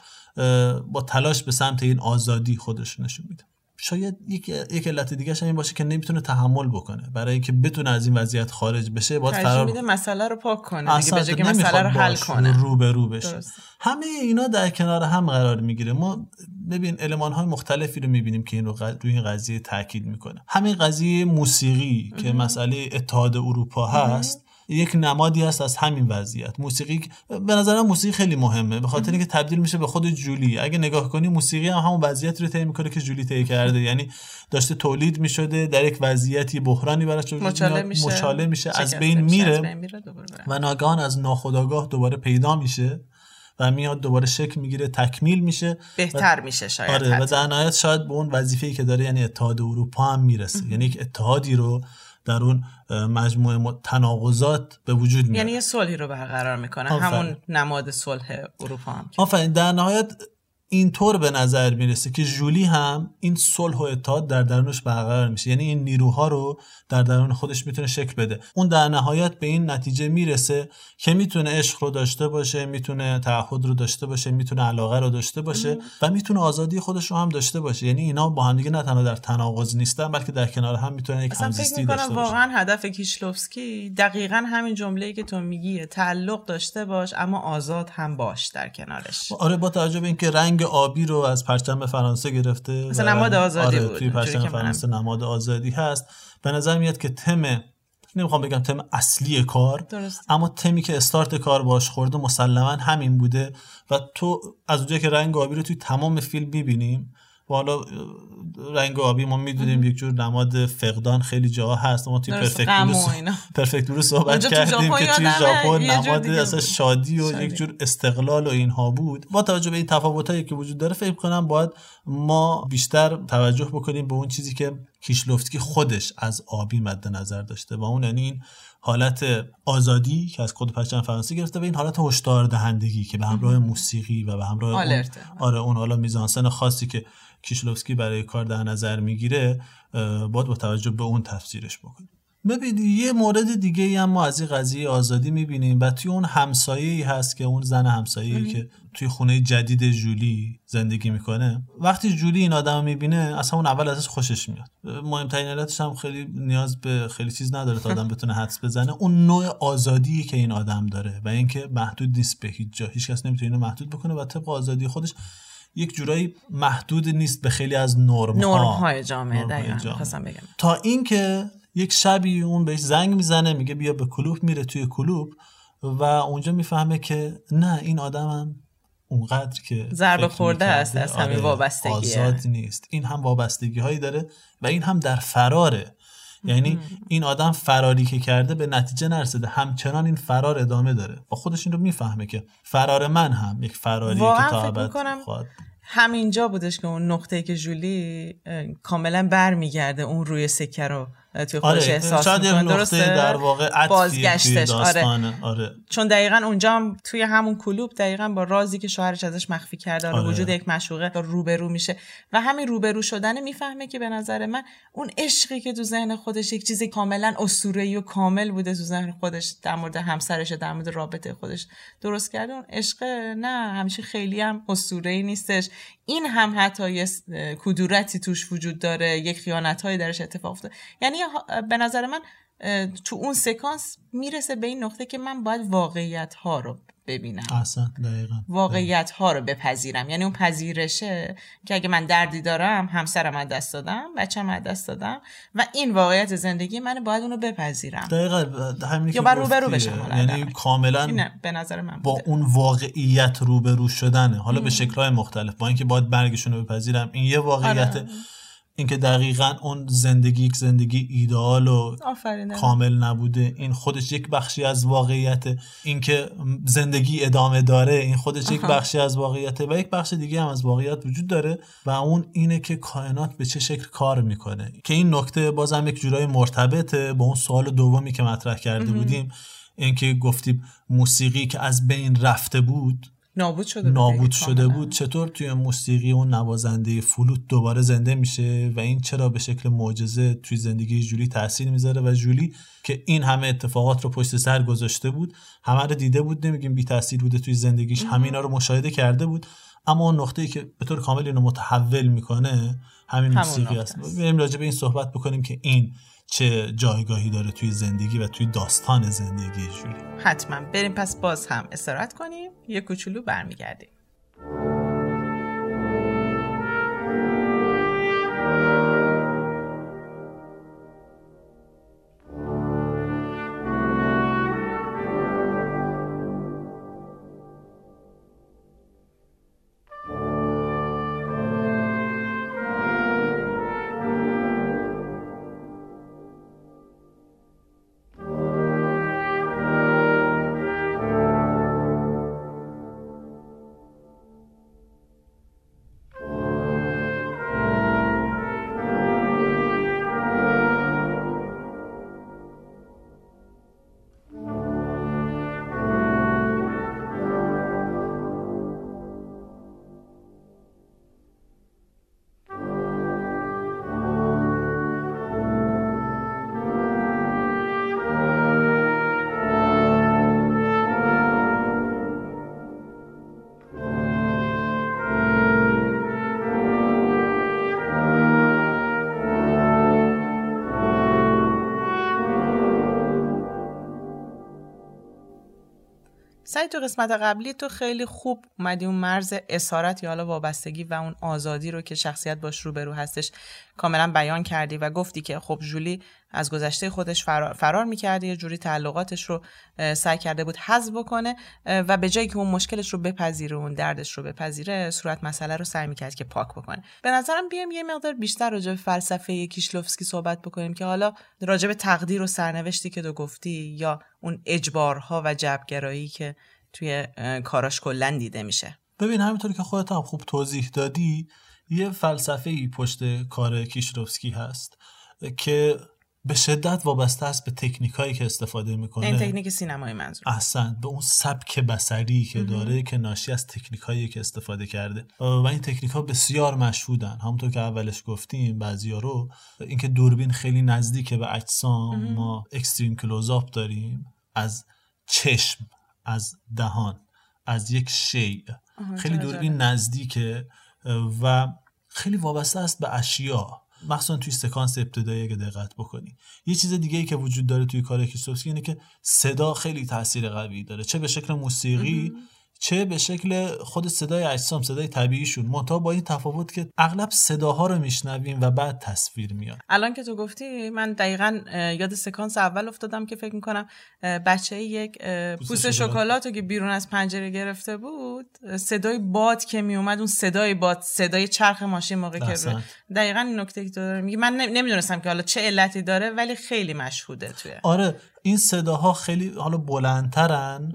با تلاش به سمت این آزادی خودش رو نشون میده. شاید یک یک علت دیگه این باشه که نمی‌تونه تحمل بکنه. برای اینکه بتونه از این وضعیت خارج بشه باید فرار میده مسئله رو پاک کنه. دیگه به که مسئله رو حل کنه. رو به رو بشه. درسته. همه اینا در کنار هم قرار می‌گیره. ما ببین المان های مختلفی رو می‌بینیم که این رو ق- روی این قضیه تاکید می‌کنه. همین قضیه موسیقی که مسئله اتحاد اروپا هست. یک نمادی هست از همین وضعیت. موسیقی به نظر من موسیقی خیلی مهمه. به خاطر اینکه تبدیل میشه به خود جولی. اگه نگاه کنی موسیقی هم همون وضعیت رو طی می‌کنه که جولی طی کرده. یعنی داشته تولید می‌شده در یک وضعیتی بحرانی براش مچاله میشه. مچاله میشه از بین میره از بین میره دوباره بره. و ناگهان از ناخودآگاه دوباره پیدا میشه و میاد دوباره شکل می‌گیره تکمیل میشه بهتر میشه شاید آره و. در نهایت شاید به اون وظیفه‌ای که داره یعنی اتحاد اروپا هم می‌رسه. یعنی یک اتحادی رو در اون مجموعه تناقضات به وجود میاره یعنی یه صلحی رو برقرار می‌کنه. آفرین. همون نماد صلح اروپا هم آفرین. در نهایت اینطور به نظر می‌رسه که جولی هم این صلح و اتحاد در درونش برقرار میشه. یعنی این نیروها رو در درون خودش می‌تونه شکل بده. اون در نهایت به این نتیجه می‌رسه که می‌تونه عشق رو داشته باشه می‌تونه تعهد رو داشته باشه می‌تونه علاقه رو داشته باشه و می‌تونه آزادی خودش رو هم داشته باشه. یعنی اینا با هم دیگه نه تنها در تناقض نیستن بلکه در کنار هم می‌تونن یک همزیستی داشته باشن واقعا هدف کیشلوفسکی دقیقا همین جمله که تو میگی تعلق داشته باش اما آزاد هم باش در کنارش. آره با توجه به اینکه رنگ آبی رو از پرچم فرانسه گرفته مثلا نماد آزادی آره بود، توی پرچم فرانسه نماد آزادی هست به نظر میاد که تم نمی‌خوام بگم تم اصلی کار درست. اما تمی که استارت کار باش خورده مسلما همین بوده و تو از اونجایی که رنگ آبی رو توی تمام فیلم می‌بینیم و حالا اه، رنگ آبی ما می‌دونیم یک جور نماد فقدان خیلی جاها هست ما توی پرفکت غم برو و صح- اینا. پرفکت برو صحبت کردیم که توی ژاپن نماد اصلا. شادی و شادی. یک جور استقلال و اینها بود با توجه به این تفاوتایی که وجود داره فکر کنم باید ما بیشتر توجه بکنیم به اون چیزی که کیشلوفسکی خودش از آبی مد نظر داشته و اون یعنی این حالت آزادی که از خود پرچم فرانسه گرفته و این حالت هشدار دهندگی که به همراه موسیقی و به همراه اون آلرته. آره اون حالا میزانسن خاصی که کیشلوفسکی برای کار در نظر می‌گیره باید با توجه به اون تفسیرش بکنیم. ببین یه مورد دیگه ای هم ما از این قضیه آزادی می‌بینیم و توی اون همسایه ای هست که اون زن همسایه ای که توی خونه جدید جولی زندگی می‌کنه. وقتی جولی این آدم رو می‌بینه اصلا اون اول ازش خوشش میاد. مهمترین علتش هم خیلی نیاز به خیلی چیز نداره تا آدم بتونه حدس بزنه. اون نوع آزادی که این آدم داره و اینکه محدود نیست به هیچ جا هیچ کس نمی‌تونه اینو محدود بکنه و طبق آزادی خودش یک جورایی محدود نیست به خیلی از نرم های جامعه دقیقا بگم. تا اینکه یک شبی اون بهش زنگ می‌زنه میگه بیا به کلوب میره توی کلوب و اونجا می‌فهمه که نه این آدمم اونقدر که ضربه خورده است از همین وابستگیه. آزاد نیست. این هم وابستگی هایی داره و این هم در فراره. یعنی این آدم فراری که کرده به نتیجه نرسیده. همچنان این فرار ادامه داره. و خودش این رو می‌فهمه که فرار من هم یک فراریه که تا ابد خواهد همینجا بودش که اون نقطه که جولی کاملا برمیگرده اون روی سکه رو. توی خودش آره احساس شاید می‌کنه. درسته؟ در واقع بازگشتش آره. آره. چون دقیقا اونجا هم توی همون کلوب دقیقا با رازی که شوهرش ازش مخفی کرده آره. وجود یک مشوقه روبرو میشه. و همین روبرو شدن می‌فهمه که به نظر من اون عشقی که تو ذهن خودش یک چیزی کاملا اسطوره‌ای و کامل بوده تو ذهن خودش در مورد همسرش در مورد رابطه خودش. درست کرده؟ اون عشق نه همیشه خیلی هم اسطوره‌ای نیستش. این هم حتی یه کدورتی توش وجود داره یک خیانت‌هایی درش اتفاق افتاده. یعنی به نظر من تو اون سکانس می‌رسه به این نقطه که من باید واقعیت ها رو ببینم دقیقا واقعیت ها رو بپذیرم یعنی اون پذیرشه که اگه من دردی دارم همسرم از دست دادم بچه‌م از دست دادم و این واقعیت زندگی منه باید اونو بپذیرم دقیقا همینی یا بر روبرو گفتی. بشم یعنی. کاملا به نظر من با. اون واقعیت روبرو شدنه حالا به شکلهای مختلف با اینکه باید برگشون رو بپذیرم این یه واقعیت آره. اینکه دقیقا اون زندگی یک زندگی ایدئال و آفرین کامل نبوده. این خودش یک بخشی از واقعیت. اینکه زندگی ادامه داره این خودش یک بخشی از واقعیته و یک بخش دیگه هم از واقعیت وجود داره و اون اینه که کائنات به چه شکل کار می‌کنه. که این نکته بازم یک جورای مرتبطه با اون سوال دومی که مطرح کرده بودیم. اینکه گفتیم موسیقی که از بین رفته بود نابود شده بود نابود شده. بود. چطور توی موسیقی اون نوازنده فلوت دوباره زنده میشه و این چرا به شکل معجزه توی زندگی جولی تاثیر می‌ذاره؟ و جولی که این همه اتفاقات رو پشت سر گذاشته بود همه رو دیده بود نمیگیم بی تاثیر بوده توی زندگیش همینا رو مشاهده کرده بود. اما اون نقطه‌ای که به طور کامل اینو متحول می‌کنه همین موسیقی است. بریم راجع به این صحبت بکنیم که این چه جایگاهی داره توی زندگی و توی داستان زندگی جولی حتما. بریم پس باز هم استراحت کنیم. یه کوچولو برمیگردیم. سعی تو قسمت قبلی تو خیلی خوب اومدی اون مرز اسارت یا حالا وابستگی و اون آزادی رو که شخصیت باش روبرو هستش کاملا بیان کردی و گفتی که خب جولی از گذشته خودش فرار, فرار می‌کرده یه جوری تعلقاتش رو سعی کرده بود حذف بکنه و به جایی که اون مشکلش رو بپذیره اون دردش رو بپذیره صورت مسئله رو سعی می‌کرد که پاک بکنه. به نظرم بیام یه مقدار بیشتر راجع به فلسفه کیشلوفسکی صحبت بکنیم که حالا راجع به تقدیر و سرنوشتی که تو گفتی یا اون اجبارها و جبرگرایی که توی کاراش کلا دیده میشه. ببین همینطور که خودت هم خوب توضیح دادی یه فلسفه ای پشت کار کیشروفسکی هست که به شدت وابسته است به تکنیک هایی که استفاده می‌کنه. این تکنیک سینمای منظور. احسن به اون سبک بسری که داره که ناشی از تکنیک هایی که استفاده کرده. و این تکنیک ها بسیار مشهودن. همونطور که اولش گفتیم بعضیا رو. اینکه دوربین خیلی نزدیک به اجسام ما اکستریم کلوزآپ داریم. از چشم از دهان از یک شیء. خیلی دوربین نزدیکه. و خیلی وابسته است به اشیا. مخصوصا توی سکانس ابتدایی اگه دقت بکنی. یه چیز دیگه ای که وجود داره توی کار کیسوفسکی اینه که صدا خیلی تاثیر قوی داره. چه به شکل موسیقی چه به شکل خود صدای اجسام صدای طبیعیشون منتها با این تفاوت که اغلب صداها رو میشنویم و بعد تصویر میاد الان که تو گفتی من دقیقا یاد سکانس اول افتادم که فکر می‌کنم بچه یک پوست پوست شکلات. شکلات رو که بیرون از پنجره گرفته بود صدای باد که میومد اون صدای باد صدای چرخ ماشین موقع که. رو- دقیقا این نکته که تو میگی من نمی‌دونستم که حالا چه علتی داره ولی خیلی مشهوده توی آره این صداها خیلی حالا بلندترن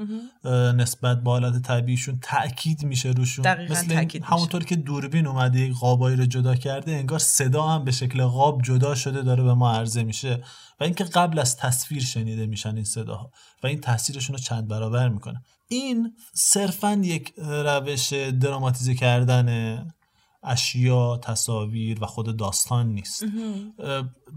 نسبت به حالت طبیعیشون تاکید میشه روشون. دقیقاً مثل. همونطور که دوربین اومده یک قابایی رو جدا کرده انگار صدا هم به شکل قاب جدا شده داره به ما عرضه میشه و اینکه قبل از تصویر شنیده میشن این صداها و این تاثیرشون رو چند برابر می‌کنه. این صرفا یک روش دراماتیزه کردنه اشیا تصاویر و خود داستان نیست.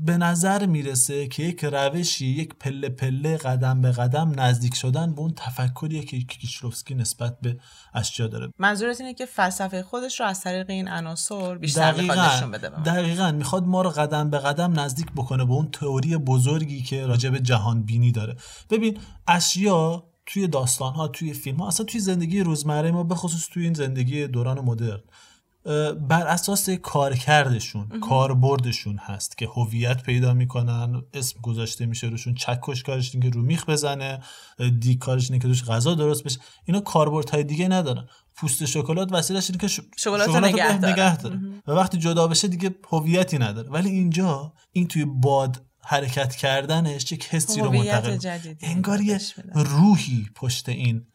به نظر می‌رسه که یک روشی یک پله پله قدم به قدم نزدیک شدن به اون تفکریه که کیشلوفسکی نسبت به اشیا داره. منظورت اینه که فلسفه خودش رو از طریق این عناصر بیشتر نشون بده دقیقا. می‌خواد ما رو قدم به قدم نزدیک بکنه به اون تئوری بزرگی که راجع به جهان بینی داره. ببین اشیا توی داستان ها توی فیلم ها اصلا توی زندگی روزمره ما بخصوص توی این زندگی دوران مدرن بر اساس کارکردشون کاربردشون هست که هویت پیدا می‌کنن اسم گذاشته میشه روشون چکش کارش که رو میخ بزنه دی کارش اینه که روش غذا درست بشه. اینا کاربردهای دیگه ندارن. پوست شکلات وسیلش اینه که ش... شکلات, نگه, نگه داره. و وقتی جدا بشه دیگه هویتی نداره. ولی اینجا این توی باد حرکت کردنش یک حسی رو منتقل انگار یه روحی پشت این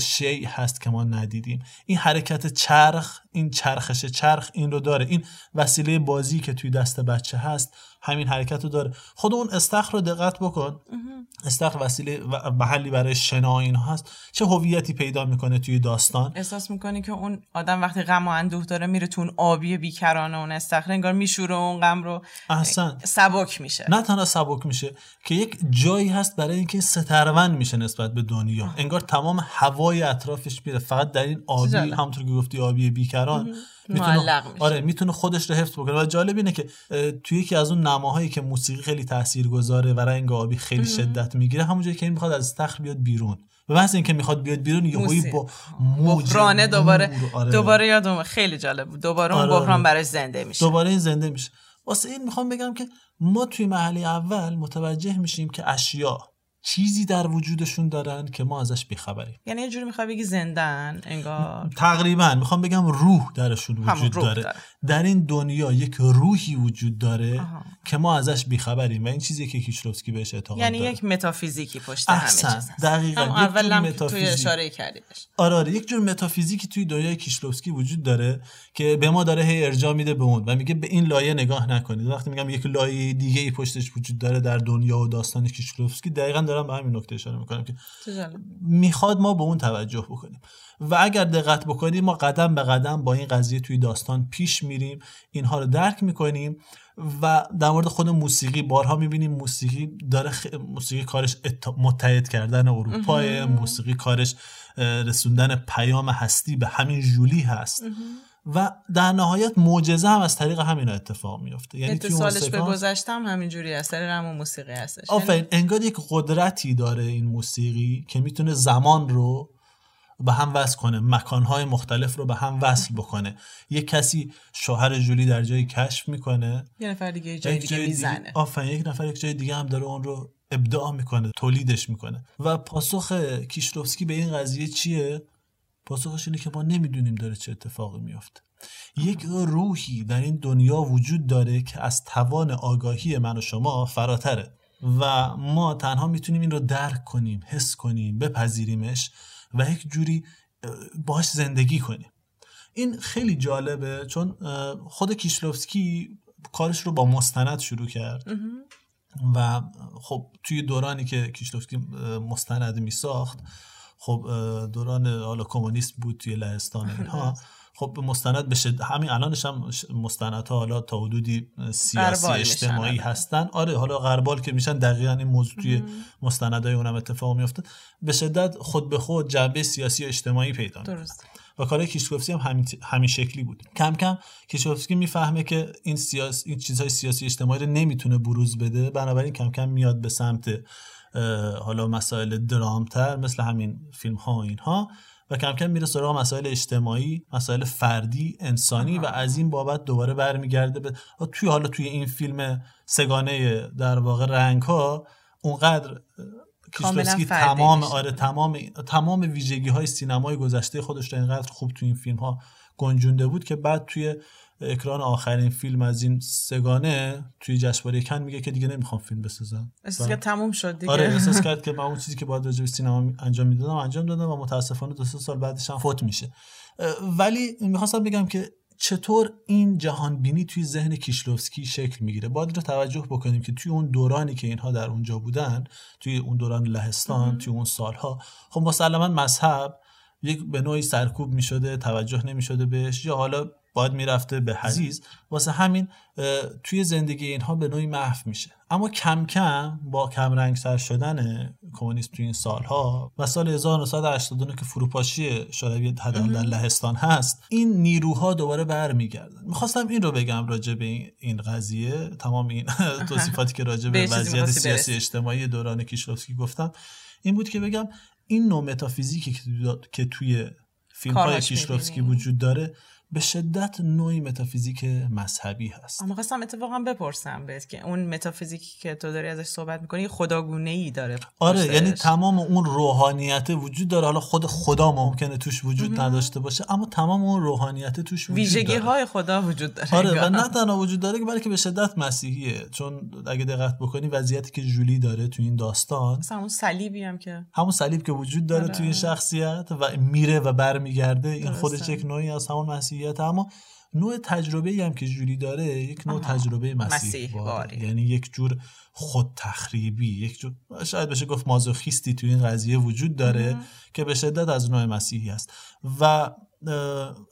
شی هست که ما ندیدیم. این حرکت چرخ این چرخش چرخ این رو داره. این وسیله بازی که توی دست بچه هست همین حرکت رو داره. خود اون استخر رو دقت بکن. استخر وسیله محلی برای شنا این هست. چه هویتی پیدا می‌کنه توی داستان؟ احساس می‌کنی که اون آدم وقتی غم و اندوه داره میره تو اون آبی بیکرانه اون استخر انگار میشوره اون غم رو. احسن. سبک میشه. نه تنها سبک میشه که یک جایی هست برای اینکه سترون میشه نسبت به دنیا. انگار تمام هوای اطرافش میره. فقط در این آبی همونطور که گفتی آبی بیکران می‌تونه آره می‌تونه خودش رو حفظ بکنه. و جالب اینه که توی یکی از اون نماهایی که موسیقی خیلی تاثیرگذاره و رنگ آبی خیلی شدت می‌گیره همونجایی که این می‌خواد از استخر بیاد بیرون. به محض اینکه می‌خواد بیاد بیرون یهویی با بحرانه دوباره آره. دوباره یادم خیلی جالب دوباره اون آره بحران آره. برای زنده میشه. دوباره این زنده میشه. واسه این می‌خوام بگم که ما توی محله اول متوجه میشیم که اشیا چیزی در وجودشون دارن که ما ازش بیخبریم. یعنی یه جوری می‌خوای بگی زندن انگار. تقریبا. می‌خوام بگم روح درشون وجود داره. در این دنیا یک روحی وجود داره که ما ازش بیخبریم و این چیزی که کیشلوفسکی بهش اعتقاد یعنی داره. یک متافیزیکی پشت همه چیز دقیقاً. اول هم توی اشاره کردی آره آره یک جور متافیزیکی توی دنیای کیشلوفسکی وجود داره که به ما داره هی ارجاع میده به اون و میگه به این لایه نگاه نکنید. وقتی میگم یک لایه دیگه ای پشتش وجود داره در دنیا و داستان کیشلوفسکی دقیقاً دارم به همین نکته اشاره می‌کنم که می‌خواد ما به اون توجه بکنیم. و اگر دقت بکنیم ما قدم به قدم با این قضیه توی داستان پیش میریم. اینها رو درک می‌کنیم و در مورد خود موسیقی بارها می‌بینیم موسیقی داره خ... موسیقی کارش متحد کردن اروپای موسیقی کارش رسوندن پیام هستی به همین جولی هست. و در نهایت معجزه هم از طریق همین اتفاق میفته یعنی اتصالش به گذشتم همینجوری از طریق همون موسیقی هستش. آفرین انگار یک قدرتی داره این موسیقی که می‌تونه زمان رو به هم وصل کنه مکانهای مختلف رو به هم وصل بکنه. یک کسی شوهر جولی در جایی کشف می‌کنه یه نفر دیگه جای دیگه می‌زنه. آفرین یک نفر یک جای دیگه هم داره اون رو ابداع می‌کنه تولیدش می‌کنه. و پاسخ کیشلوفسکی به این قضیه چیه؟ پاسخش اینه که ما نمی‌دونیم داره چه اتفاقی میافته. یک روحی در این دنیا وجود داره که از توان آگاهی من و شما فراتره. و ما تنها می‌تونیم این رو درک کنیم حس کنیم بپذیریمش. و یک جوری باش زندگی کنیم. این خیلی جالبه چون خود کیشلوفسکی کارش رو با مستند شروع کرد. و خب توی دورانی که کیشلوفسکی مستند می ساخت خب دوران حالا کمونیست بود توی لهستان اینها [laughs] خب مستند بشه. همین الانش هم مستند ها حالا تا حدودی سیاسی اجتماعی هستن. آره حالا غربال که میشن دقیقا این موضوع توی مستندهای اونم اتفاق میفته به شدت خود به خود جنبه سیاسی اجتماعی پیدا درست. و کار کیشکوفسکی هم همین, همین شکلی بود. کم کم کیشکوفسکی می‌فهمه که این سیاس این چیزهای سیاسی اجتماعی رو نمی‌تونه بروز بده. بنابراین کم کم میاد به سمت حالا مسائل درامتر مثل همین فیلم ها و اینها. و کم کم میره سراغ مسائل اجتماعی مسائل فردی انسانی و از این بابت دوباره برمیگرده به توی حالا توی این فیلم سگانه در واقع رنگ ها اونقدر کیسلوسکی تمام آره تمام تمام ویژگی های سینمای گذشته خودش رو اینقدر خوب توی این فیلم ها گنجونده بود که بعد توی اکران آخرین فیلم از این سگانه توی جشنواره کن میگه که دیگه نمی‌خوام فیلم بسازم. احساس کرد تموم شد دیگه. آره احساس [laughs] کرد که من اون چیزی که باید راجع سینما انجام می‌دادم انجام دادم و متاسفانه دو سه سال بعدش هم فوت میشه. ولی می‌خواستم بگم که چطور این جهان بینی توی ذهن کیشلوفسکی شکل می‌گیره؟ باید رو توجه بکنیم که توی اون دورانی که اینها در اونجا بودن توی اون دوران لهستان توی اون سالها خب مسلما مذهب یک به نوعی سرکوب می شده توجه نمی شده بهش. یا حالا باید می‌رفته به حزیز واسه همین توی زندگی اینها به نوعی محو میشه. اما کم کم با کم رنگ سر شدن کمونیست توی این سالها و سال 1989 که فروپاشی شوروی حداقل در لهستان هست این نیروها دوباره برمیگردن. می‌خواستم این رو بگم راجع به این قضیه تمام این [laughs] توصیفاتی که راجع به وضعیت سیاسی اجتماعی دوران کیشلوفسکی گفتم این بود که بگم این نوع متافیزیکی که توی فیلم های کیشلوفسکی وجود داره به شدت نوعی متافیزیک مذهبی هست. اما خواستم اتفاقا بپرسم بهت که اون متافیزیکی که تو داری ازش صحبت می‌کنی خداگونه ای داره آره یعنی تمام اون روحانیت وجود داره. حالا خود خدا ممکنه توش وجود نداشته باشه اما تمام اون روحانیت توش وجود ویژگی های خدا وجود داره آره و نه تنها وجود داره که بلکه به شدت مسیحیه. چون اگه دقت بکنی وضعیتی که جولی داره تو این داستان مثلا همون صلیبی هم که همون صلیب که وجود داره آره. تو این شخصیت و میره و برمیگرده این خودش یک نوعی از همون مسیحی اما نوع تجربه ای هم که جولی داره یک نوع تجربه مسیح, یعنی یک جور خود تخریبی یک جور شاید بشه گفت مازوخیستی تو این قضیه وجود داره که به شدت از نوع مسیحی است. و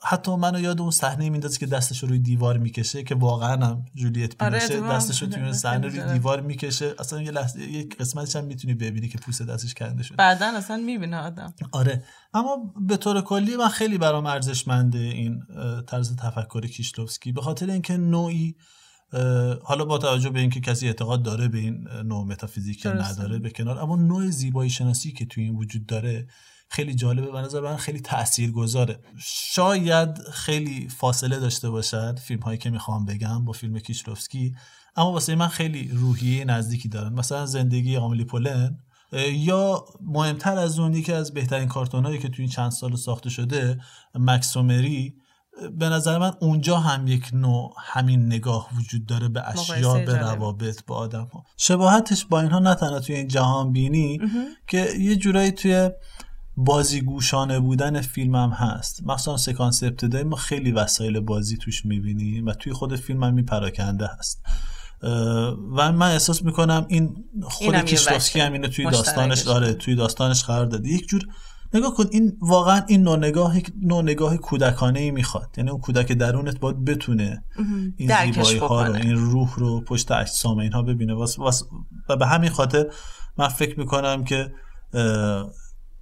حتی منو یاد اون صحنه میندازه که دستش رو روی دیوار می‌کشه که واقعا هم جولیت آره دستش رو توی اون صحنه روی دیوار می‌کشه. اصلا یه لحظه یک قسمتش هم می‌تونی ببینی که پوست دستش کنده شده. بعدا اصلا می‌بینه آدم. آره. اما به طور کلی من خیلی برام ارزشمنده این طرز تفکر کیشلوفسکی. به خاطر اینکه نوعی حالا با توجه به اینکه کسی اعتقاد داره به این نوع متافیزیک نداره به کنار اما نوع زیبایی شناسی که توی این وجود داره خیلی جالبه. به نظر من خیلی تأثیر گذاره شاید خیلی فاصله داشته باشد فیلم هایی که می‌خوام بگم با فیلم کیشلوفسکی اما واسه من خیلی روحیه نزدیکی دارن. مثلا زندگی آملی پولن یا مهمتر از اون یکی از بهترین کارتون هایی که توی این چند سال ساخته شده مکسومری. به نظر من اونجا هم یک نوع همین نگاه وجود داره به اشیا به روابط با آدم ها شباهتش با اینها نه تنها توی این جهان بینی که یه جورایی توی بازیگوشانه بودن فیلم هم هست. مثلا سکانس ابتدایی ما خیلی وسایل بازی توش می‌بینیم و توی خود فیلم هم میپراکنده هست. و من احساس می‌کنم این خود کیشلوفسکی هم اینو توی داستانش داره توی داستانش قرار داده. یک جور نگاه کن این واقعا این نوع نگاه نوع نگاه کودکانه ای می‌خواد. یعنی اون کودک درونت باید بتونه این زیبایی ها رو این روح رو پشت اجسام اینها ببینه. و به همین خاطر من فکر می‌کنم که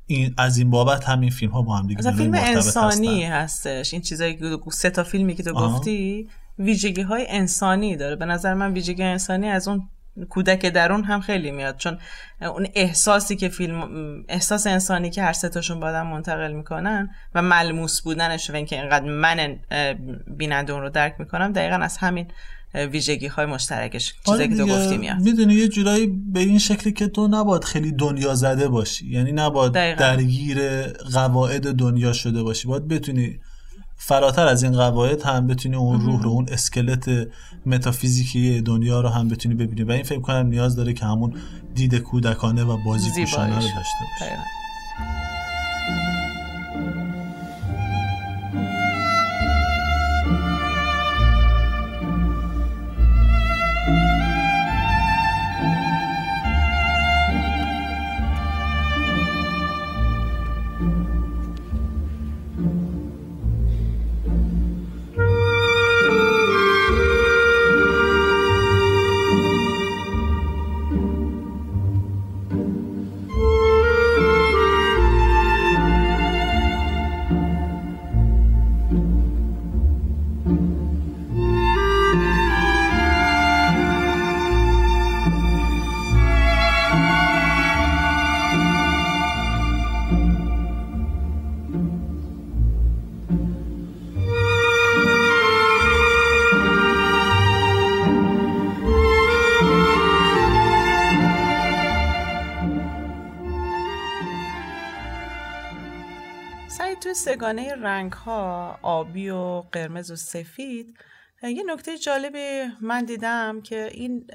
این از این بابت همین فیلم ها با هم دیگه فیلم انسانی هستش. این چیزایی که سه تا فیلمی که تو گفتی ویژگی های انسانی داره. به نظر من ویژگی انسانی از اون کودک درون هم خیلی میاد. چون اون احساسی که فیلم احساس انسانی که هر تاشون با منتقل می‌کنن و ملموس بودنش و اینکه اینقدر من بیننده اون رو درک می‌کنم دقیقا از همین ویژگی های مشترکش چیزی که تو گفتی میاد. می‌دونی یه جورایی به این شکلی که تو نباید خیلی دنیا زده باشی. یعنی نباید درگیر قواعد دنیا شده باشی. باید بتونی فراتر از این قواعد هم بتونی اون روح رو اون اسکلت متافیزیکی دنیا رو هم بتونی ببینی. و این فکر کنم نیاز داره که همون دید کودکانه و بازی رو داشته باشه سگانه رنگ ها آبی و قرمز و سفید یه نکته جالبی من دیدم که این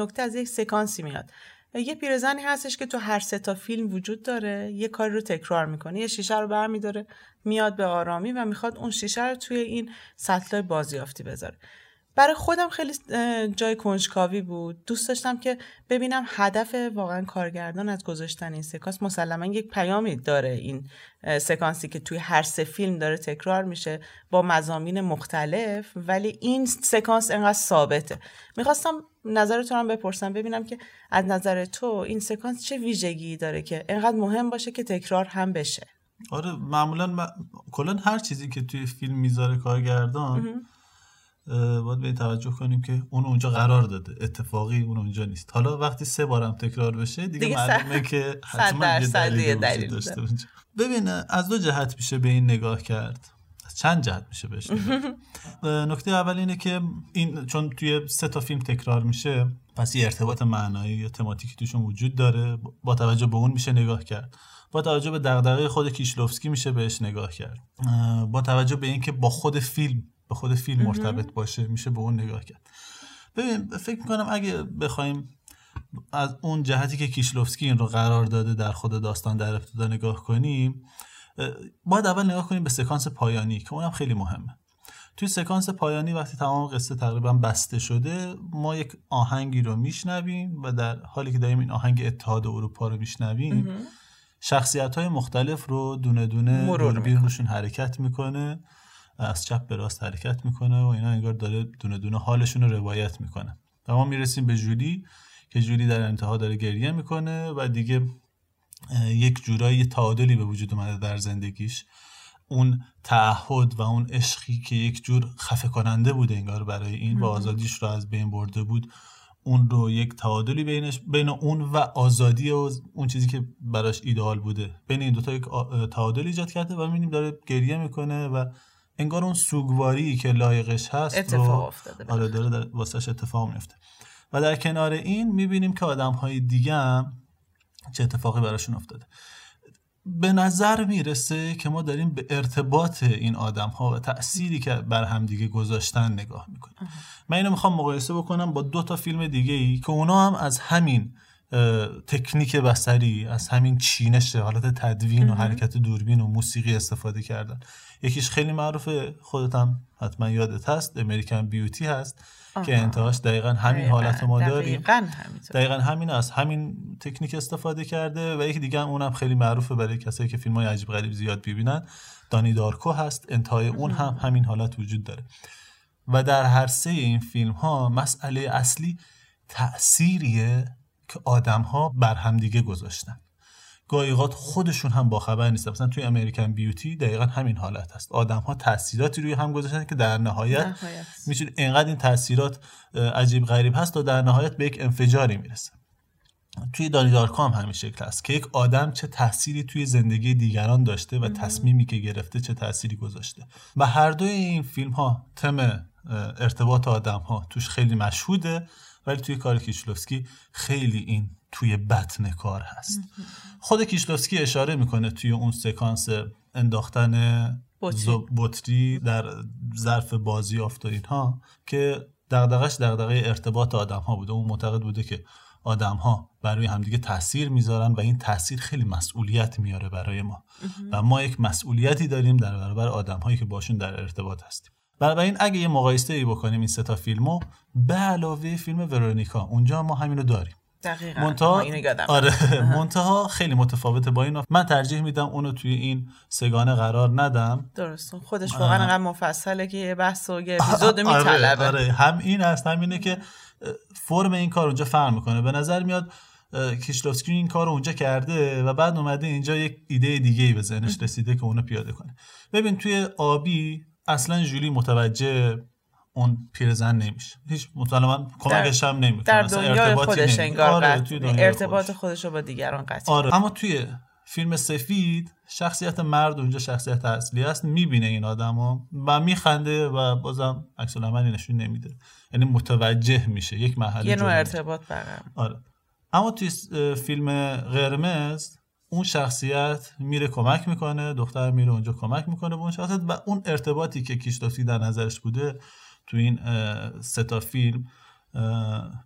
نکته از یک سکانسی میاد. یه پیرزنی هستش که تو هر سه تا فیلم وجود داره یه کاری رو تکرار می‌کنه. یه شیشه رو برمیداره میاد به آرامی و می‌خواد اون شیشه رو توی این سطل بازیافتی بذاره. برای خودم خیلی جای کنجکاوی بود. دوست داشتم که ببینم هدف واقعا کارگردان از گذاشتن این سکانس. مسلما یک پیامی داره این سکانسی که توی هر سه فیلم داره تکرار میشه با مزامین مختلف ولی این سکانس انقدر ثابته. می‌خواستم نظرتون هم بپرسم ببینم که از نظر تو این سکانس چه ویژگی داره که انقدر مهم باشه که تکرار هم بشه؟ آره معمولا م... کلا هر چیزی که توی فیلم می‌ذاره کارگردان باید به توجه کنیم که اون اونجا قرار داده. اتفاقی اون اونجا نیست. حالا وقتی سه بارم تکرار بشه دیگه, دیگه معلومه که حتما یه دلیل داشته اونجا. ببین از دو جهت میشه به این نگاه کرد. از چند جهت میشه بهش [laughs] نکته اول اینه که این چون توی سه تا فیلم تکرار میشه پس یه ارتباط معنایی یا تماتیکی توشون وجود داره. با توجه به اون میشه نگاه کرد. با توجه به دغدغه خود کیشلوفسکی میشه بهش نگاه کرد. با توجه به اینکه با خود فیلم به خود فیلم مرتبط باشه میشه به اون نگاه کرد. ببین فکر می‌کنم اگه بخوایم از اون جهتی که کیشلوفسکی این رو قرار داده در خود داستان در ابتدا نگاه کنیم باید اول نگاه کنیم به سکانس پایانی که اونم خیلی مهمه. توی سکانس پایانی وقتی تمام قصه تقریبا بسته شده ما یک آهنگی رو میشنویم و در حالی که داریم این آهنگ اتحاد اروپا رو میشنویم شخصیت های مختلف رو دونه دونه دوربین روشون حرکت می‌کنه. از چپ به راست حرکت می‌کنه و اینا انگار داره دونه دونه حالشون رو روایت می‌کنه. و ما می‌رسیم به جولی که جولی در انتها داره گریه می‌کنه و دیگه یک جورایی تعادلی به وجود اومده در زندگیش. اون تعهد و اون عشقی که یک جور خفه کننده بوده انگار برای این و آزادیش رو از بین برده بود اون رو یک تعادلی بینش بین اون و آزادی و اون چیزی که براش ایدئال بوده. بین این دوتا یک تعادل ایجاد کرده و می‌بینیم داره گریه می‌کنه و انگار اون سوگواری که لایقش هست اتفاق افتاده آره داره در واسش اتفاق میفته. و در کنار این می‌بینیم که آدم های دیگه هم چه اتفاقی براشون افتاده. به نظر می‌رسه که ما داریم به ارتباط این آدم ها و تأثیری که بر هم دیگه گذاشتن نگاه می‌کنیم. من اینو می‌خوام مقایسه بکنم با دو تا فیلم دیگه ای که اونا هم از همین تکنیک بسری از همین چینش حالت تدوین و حرکت دوربین و موسیقی استفاده کردن. یکیش خیلی معروفه خودت حتما یادت هست امریکن بیوتی هست که انتهاش دقیقا همین حالت ما داریم. دقیقا همین از همین تکنیک استفاده کرده و یکی دیگه هم اونم خیلی معروفه برای کسایی که فیلم های عجیب غریب زیاد ببینن دانی دارکو هست انتهای اون هم همین حالت وجود داره. و در هر سه این فیلم ها مسئله اصلی تأثیریه که آدم ها بر همدیگه گذاشتن. گایقات خودشون هم با خبر نیستن. مثلا توی امریکن بیوتی دقیقا همین حالت هست. آدم ها تاثیراتی روی هم گذاشتن که در نهایت میشه اینقدر این تاثیرات عجیب غریب هست و در نهایت به یک انفجاری می‌رسه. توی دانی دارکو هم همین شکل هست که یک آدم چه تأثیری توی زندگی دیگران داشته و تصمیمی که گرفته چه تأثیری گذاشته. و هر دوی این فیلم ها تم ارتباط آدم ها توش خیلی مشهوده ولی توی کار کیشلوفسکی خیلی این توی بطن کار هست. خود کیشلوفسکی اشاره می‌کنه توی اون سکانس انداختن بطری. در ظرف بازی و اینها که دغدغش دغدغه ارتباط آدم ها بوده. اون معتقد بوده که آدم ها برای همدیگه تاثیر می‌ذارن و این تاثیر خیلی مسئولیت میاره برای ما. و ما یک مسئولیتی داریم در برابر آدم هایی که باشون در ارتباط هستیم. بنابراین اگه یه مقایسه ای بکنیم این سه تا فیلمو به علاوه فیلم ورونیکا اونجا ما همینو داریم. دقیقا. منتها آره. [laughs] منتها خیلی متفاوته با این من ترجیح میدم اونو توی این سگانه قرار ندم. درست. خودش واقعا انقدر مفصله که یه بحث و یه اپیزود میطلبه. [laughs] آره, آره هم این هست هم اینه که فرم این کار اونجا فرق می‌کنه. به نظر میاد کیشلوفسکی این کار رو اونجا کرده و بعد اومده اینجا یک ایده دیگه ای به ذهنش رسیده که اونو پیاده کنه. ببین توی آبی اصلا جولی متوجه اون پیرزن نمیشه. هیچ مسلما کمکش هم نمی‌کنه. در دنیای خودش انگار آره ارتباط خودش رو با دیگران قطع آره. اما توی فیلم سفید شخصیت مرد اونجا شخصیت اصلی است می‌بینه این آدمو و میخنده و بازم عکس العملی نشون نمیده. یعنی متوجه میشه یک محل یه نوع ارتباط برقرار. آره. اما توی فیلم قرمز اون شخصیت میره کمک می‌کنه دختر میره اونجا کمک می‌کنه به اون شخصیت و اون ارتباطی که کیشتوفسکی در نظرش بوده تو این سه تا فیلم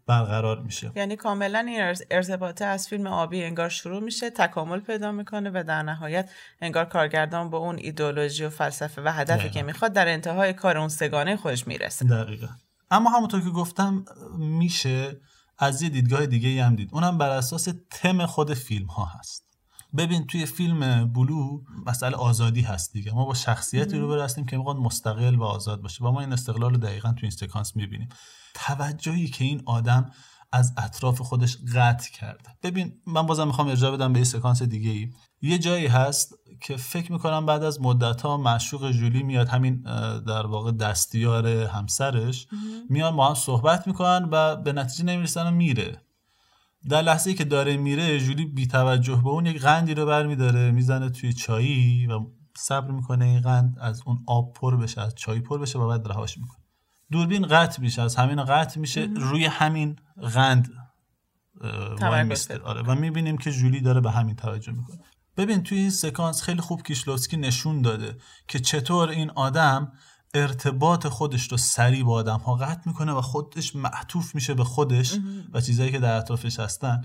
برقرار میشه. یعنی کاملا این ارتباطه از فیلم آبی انگار شروع میشه تکامل پیدا می‌کنه و در نهایت انگار کارگردان با اون ایدولوژی و فلسفه و هدفی که می‌خواد در انتهای کار اون سگانه خودش می‌رسه. دقیقا. اما همونطور که گفتم میشه از یه دیدگاه دیگه هم دید. اونم بر اساس تم خود فیلم ها هست. ببین توی فیلم بلو مسئله آزادی هست دیگه. ما با شخصیتی رو برستیم که می‌خواد مستقل و آزاد باشه. و ما این استقلال رو دقیقا توی این سکانس می‌بینیم. توجهی که این آدم از اطراف خودش قطع کرده. ببین من بازم می‌خوام ارجاع بدم به یه سکانس دیگه ای یه جایی هست که فکر می‌کنم بعد از مدت ها معشوق جولی میاد همین در واقع دستیار همسرش میان با هم صحبت می‌کنن و به نتیجه نمی‌رسن و میره. در لحظه که داره میره جولی بی توجه به اون یک قندی رو برمیداره می‌زنه توی چایی و صبر می‌کنه این قند از اون آب پر بشه از چای پر بشه و بعد رهاش می‌کنه. دوربین قطع میشه از همین قطع میشه روی همین قند آره و می‌بینیم که جولی داره به همین توجه می‌کنه. ببین توی این سکانس خیلی خوب کیشلوسکی نشون داده که چطور این آدم ارتباط خودش رو سریع با آدم ها قطع می‌کنه و خودش معطوف میشه به خودش و چیزایی که در اطرافش هستن.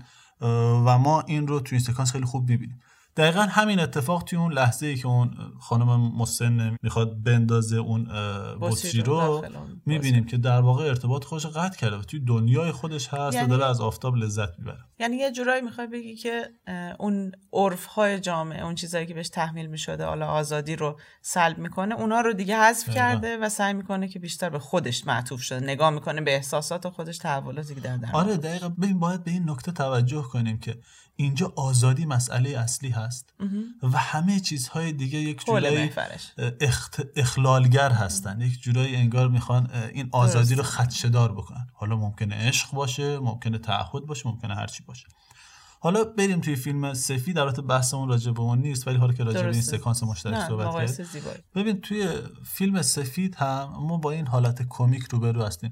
و ما این رو توی این سکانس خیلی خوب می‌بینیم. دقیقا همین اتفاق توی اون لحظه ای که اون خانم مسن می‌خواد بندازه اون بطری رو می‌بینیم که در واقع ارتباط خودش قطع کرده و توی دنیای خودش هست یعنی و داره از آفتاب لذت می‌بره. یعنی یه جورایی می‌خوای بگی که اون عرف های جامعه اون چیزایی که بهش تحمیل می‌شده حالا آزادی رو سلب می‌کنه اونا رو دیگه حذف کرده و سعی می‌کنه که بیشتر به خودش معطوف شده نگاه می‌کنه به احساسات خودش تحولاتی که در در آره دقیقا. ببین باید به این نکته توجه کنیم که اینجا آزادی مسئله اصلی هست و همه چیزهای دیگه یک جورایی اخت... اخلالگر هستن. یک جورایی انگار می‌خوان این آزادی رو خدشدار بکنن. حالا ممکنه عشق باشه ممکنه تعهد باشه ممکنه هرچی باشه. حالا بریم توی فیلم سفید البته بحثمون راجع به اون نیست ولی حالا که راجع به این سکانس مشترک صحبت کردیم. ببین توی فیلم سفید هم ما با این حالت کمیک روبرو هستیم.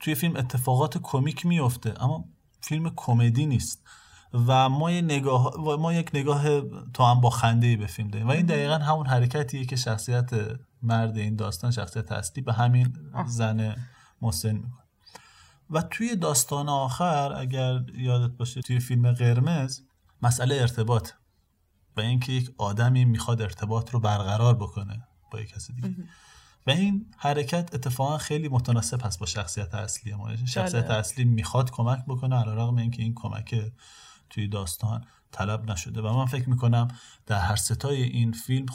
توی فیلم اتفاقات کمیک میفته اما فیلم کمدی نیست. و ما یک نگاه ما یک نگاه تو هم با خنده به فیلم داریم. و این دقیقا همون حرکتیه که شخصیت مرد این داستان شخصیت اصلی به همین زن محسن می‌کنه. و توی داستان آخر اگر یادت باشه توی فیلم قرمز مسئله ارتباط. و اینکه یک آدمی می‌خواد ارتباط رو برقرار بکنه با یک کسی دیگه. و این حرکت اتفاقا خیلی متناسب هست با شخصیت اصلی ما. شخصیت اصلی می‌خواد کمک بکنه علیرغم اینکه این کمک توی داستان طلب نشده و من فکر می‌کنم در هر ستای این فیلم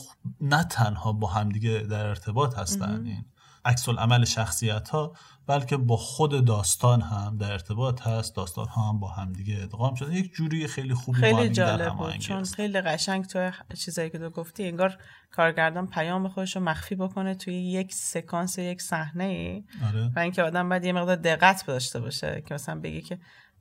نه تنها با همدیگه در ارتباط هستن این عکس عمل شخصیت ها بلکه با خود داستان هم در ارتباط هست. داستان ها هم با همدیگه ادغام شده. یک جوری خیلی خوبی خیلی جالب بود چون خیلی قشنگ تو چیزایی که تو گفتی انگار کارگردان پیام خودش رو مخفی بکنه توی یک سکانس یک صحنه ای آره. و اینکه آدم باید یه مقدار دقت داشته باشه که مثلا بگی که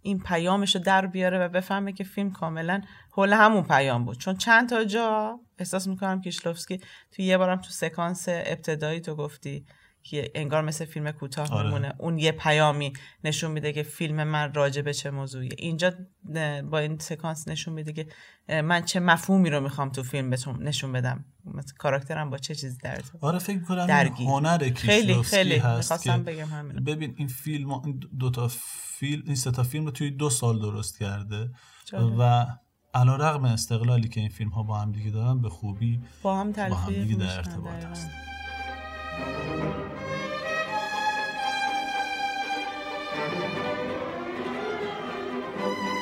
این پیامش رو در بیاره و بفهمه که فیلم کاملا حول همون پیام بود. چون چند تا جا احساس می‌کنم کیشلوفسکی توی یه بارم تو سکانس ابتدایی تو گفتی که انگار مثل فیلم کوتاه آره. میمونه. اون یه پیامی نشون میده که فیلم من راجع به چه موضوعیه. اینجا با این سکانس نشون میده که من چه مفهومی رو می‌خوام تو فیلم بهتون نشون بدم. کاراکترم با چه چیزی در آره فکر می‌کنم هنر خیلی خیلی. هست که بگم همین. ببین این فیلم این دو تا فیلم این سه تا فیلم رو توی دو سال درست کرده. جالب. و علا رغم استقلالی که این فیلم ها با هم دیگه دارن به خوبی با هم با هم دیگه در ارتباط Thank you.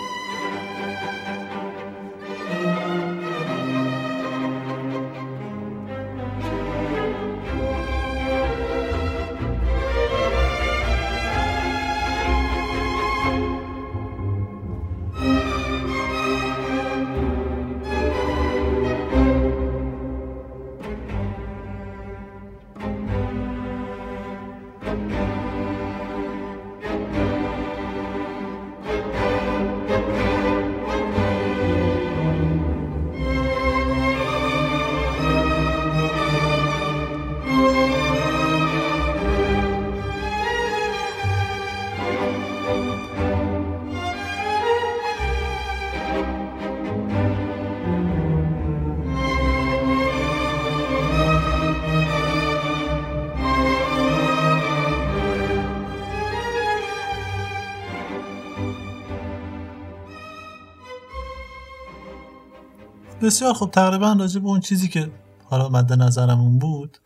بسیار خب تقریبا راجع به اون چیزی که حالا مد نظرمون بود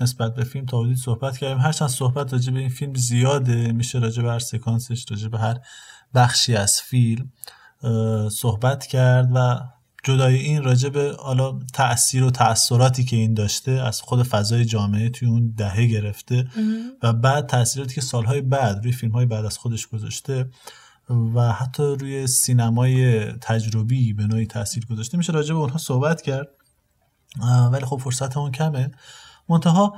نسبت به فیلم تا حدودی صحبت کردیم. هرچند صحبت راجع به این فیلم زیاده میشه راجع به هر سکانسش راجع به هر بخشی از فیلم صحبت کرد و جدای این راجع به حالا تاثیر و تاثیراتی که این داشته از خود فضای جامعه توی اون دهه گرفته و بعد تاثیراتی که سالهای بعد روی فیلم های بعد از خودش گذاشته و حتی روی سینمای تجربی به نوعی تاثیر گذاشته. میشه راجع به اونها صحبت کرد ولی خب فرصتمون کمه. منتها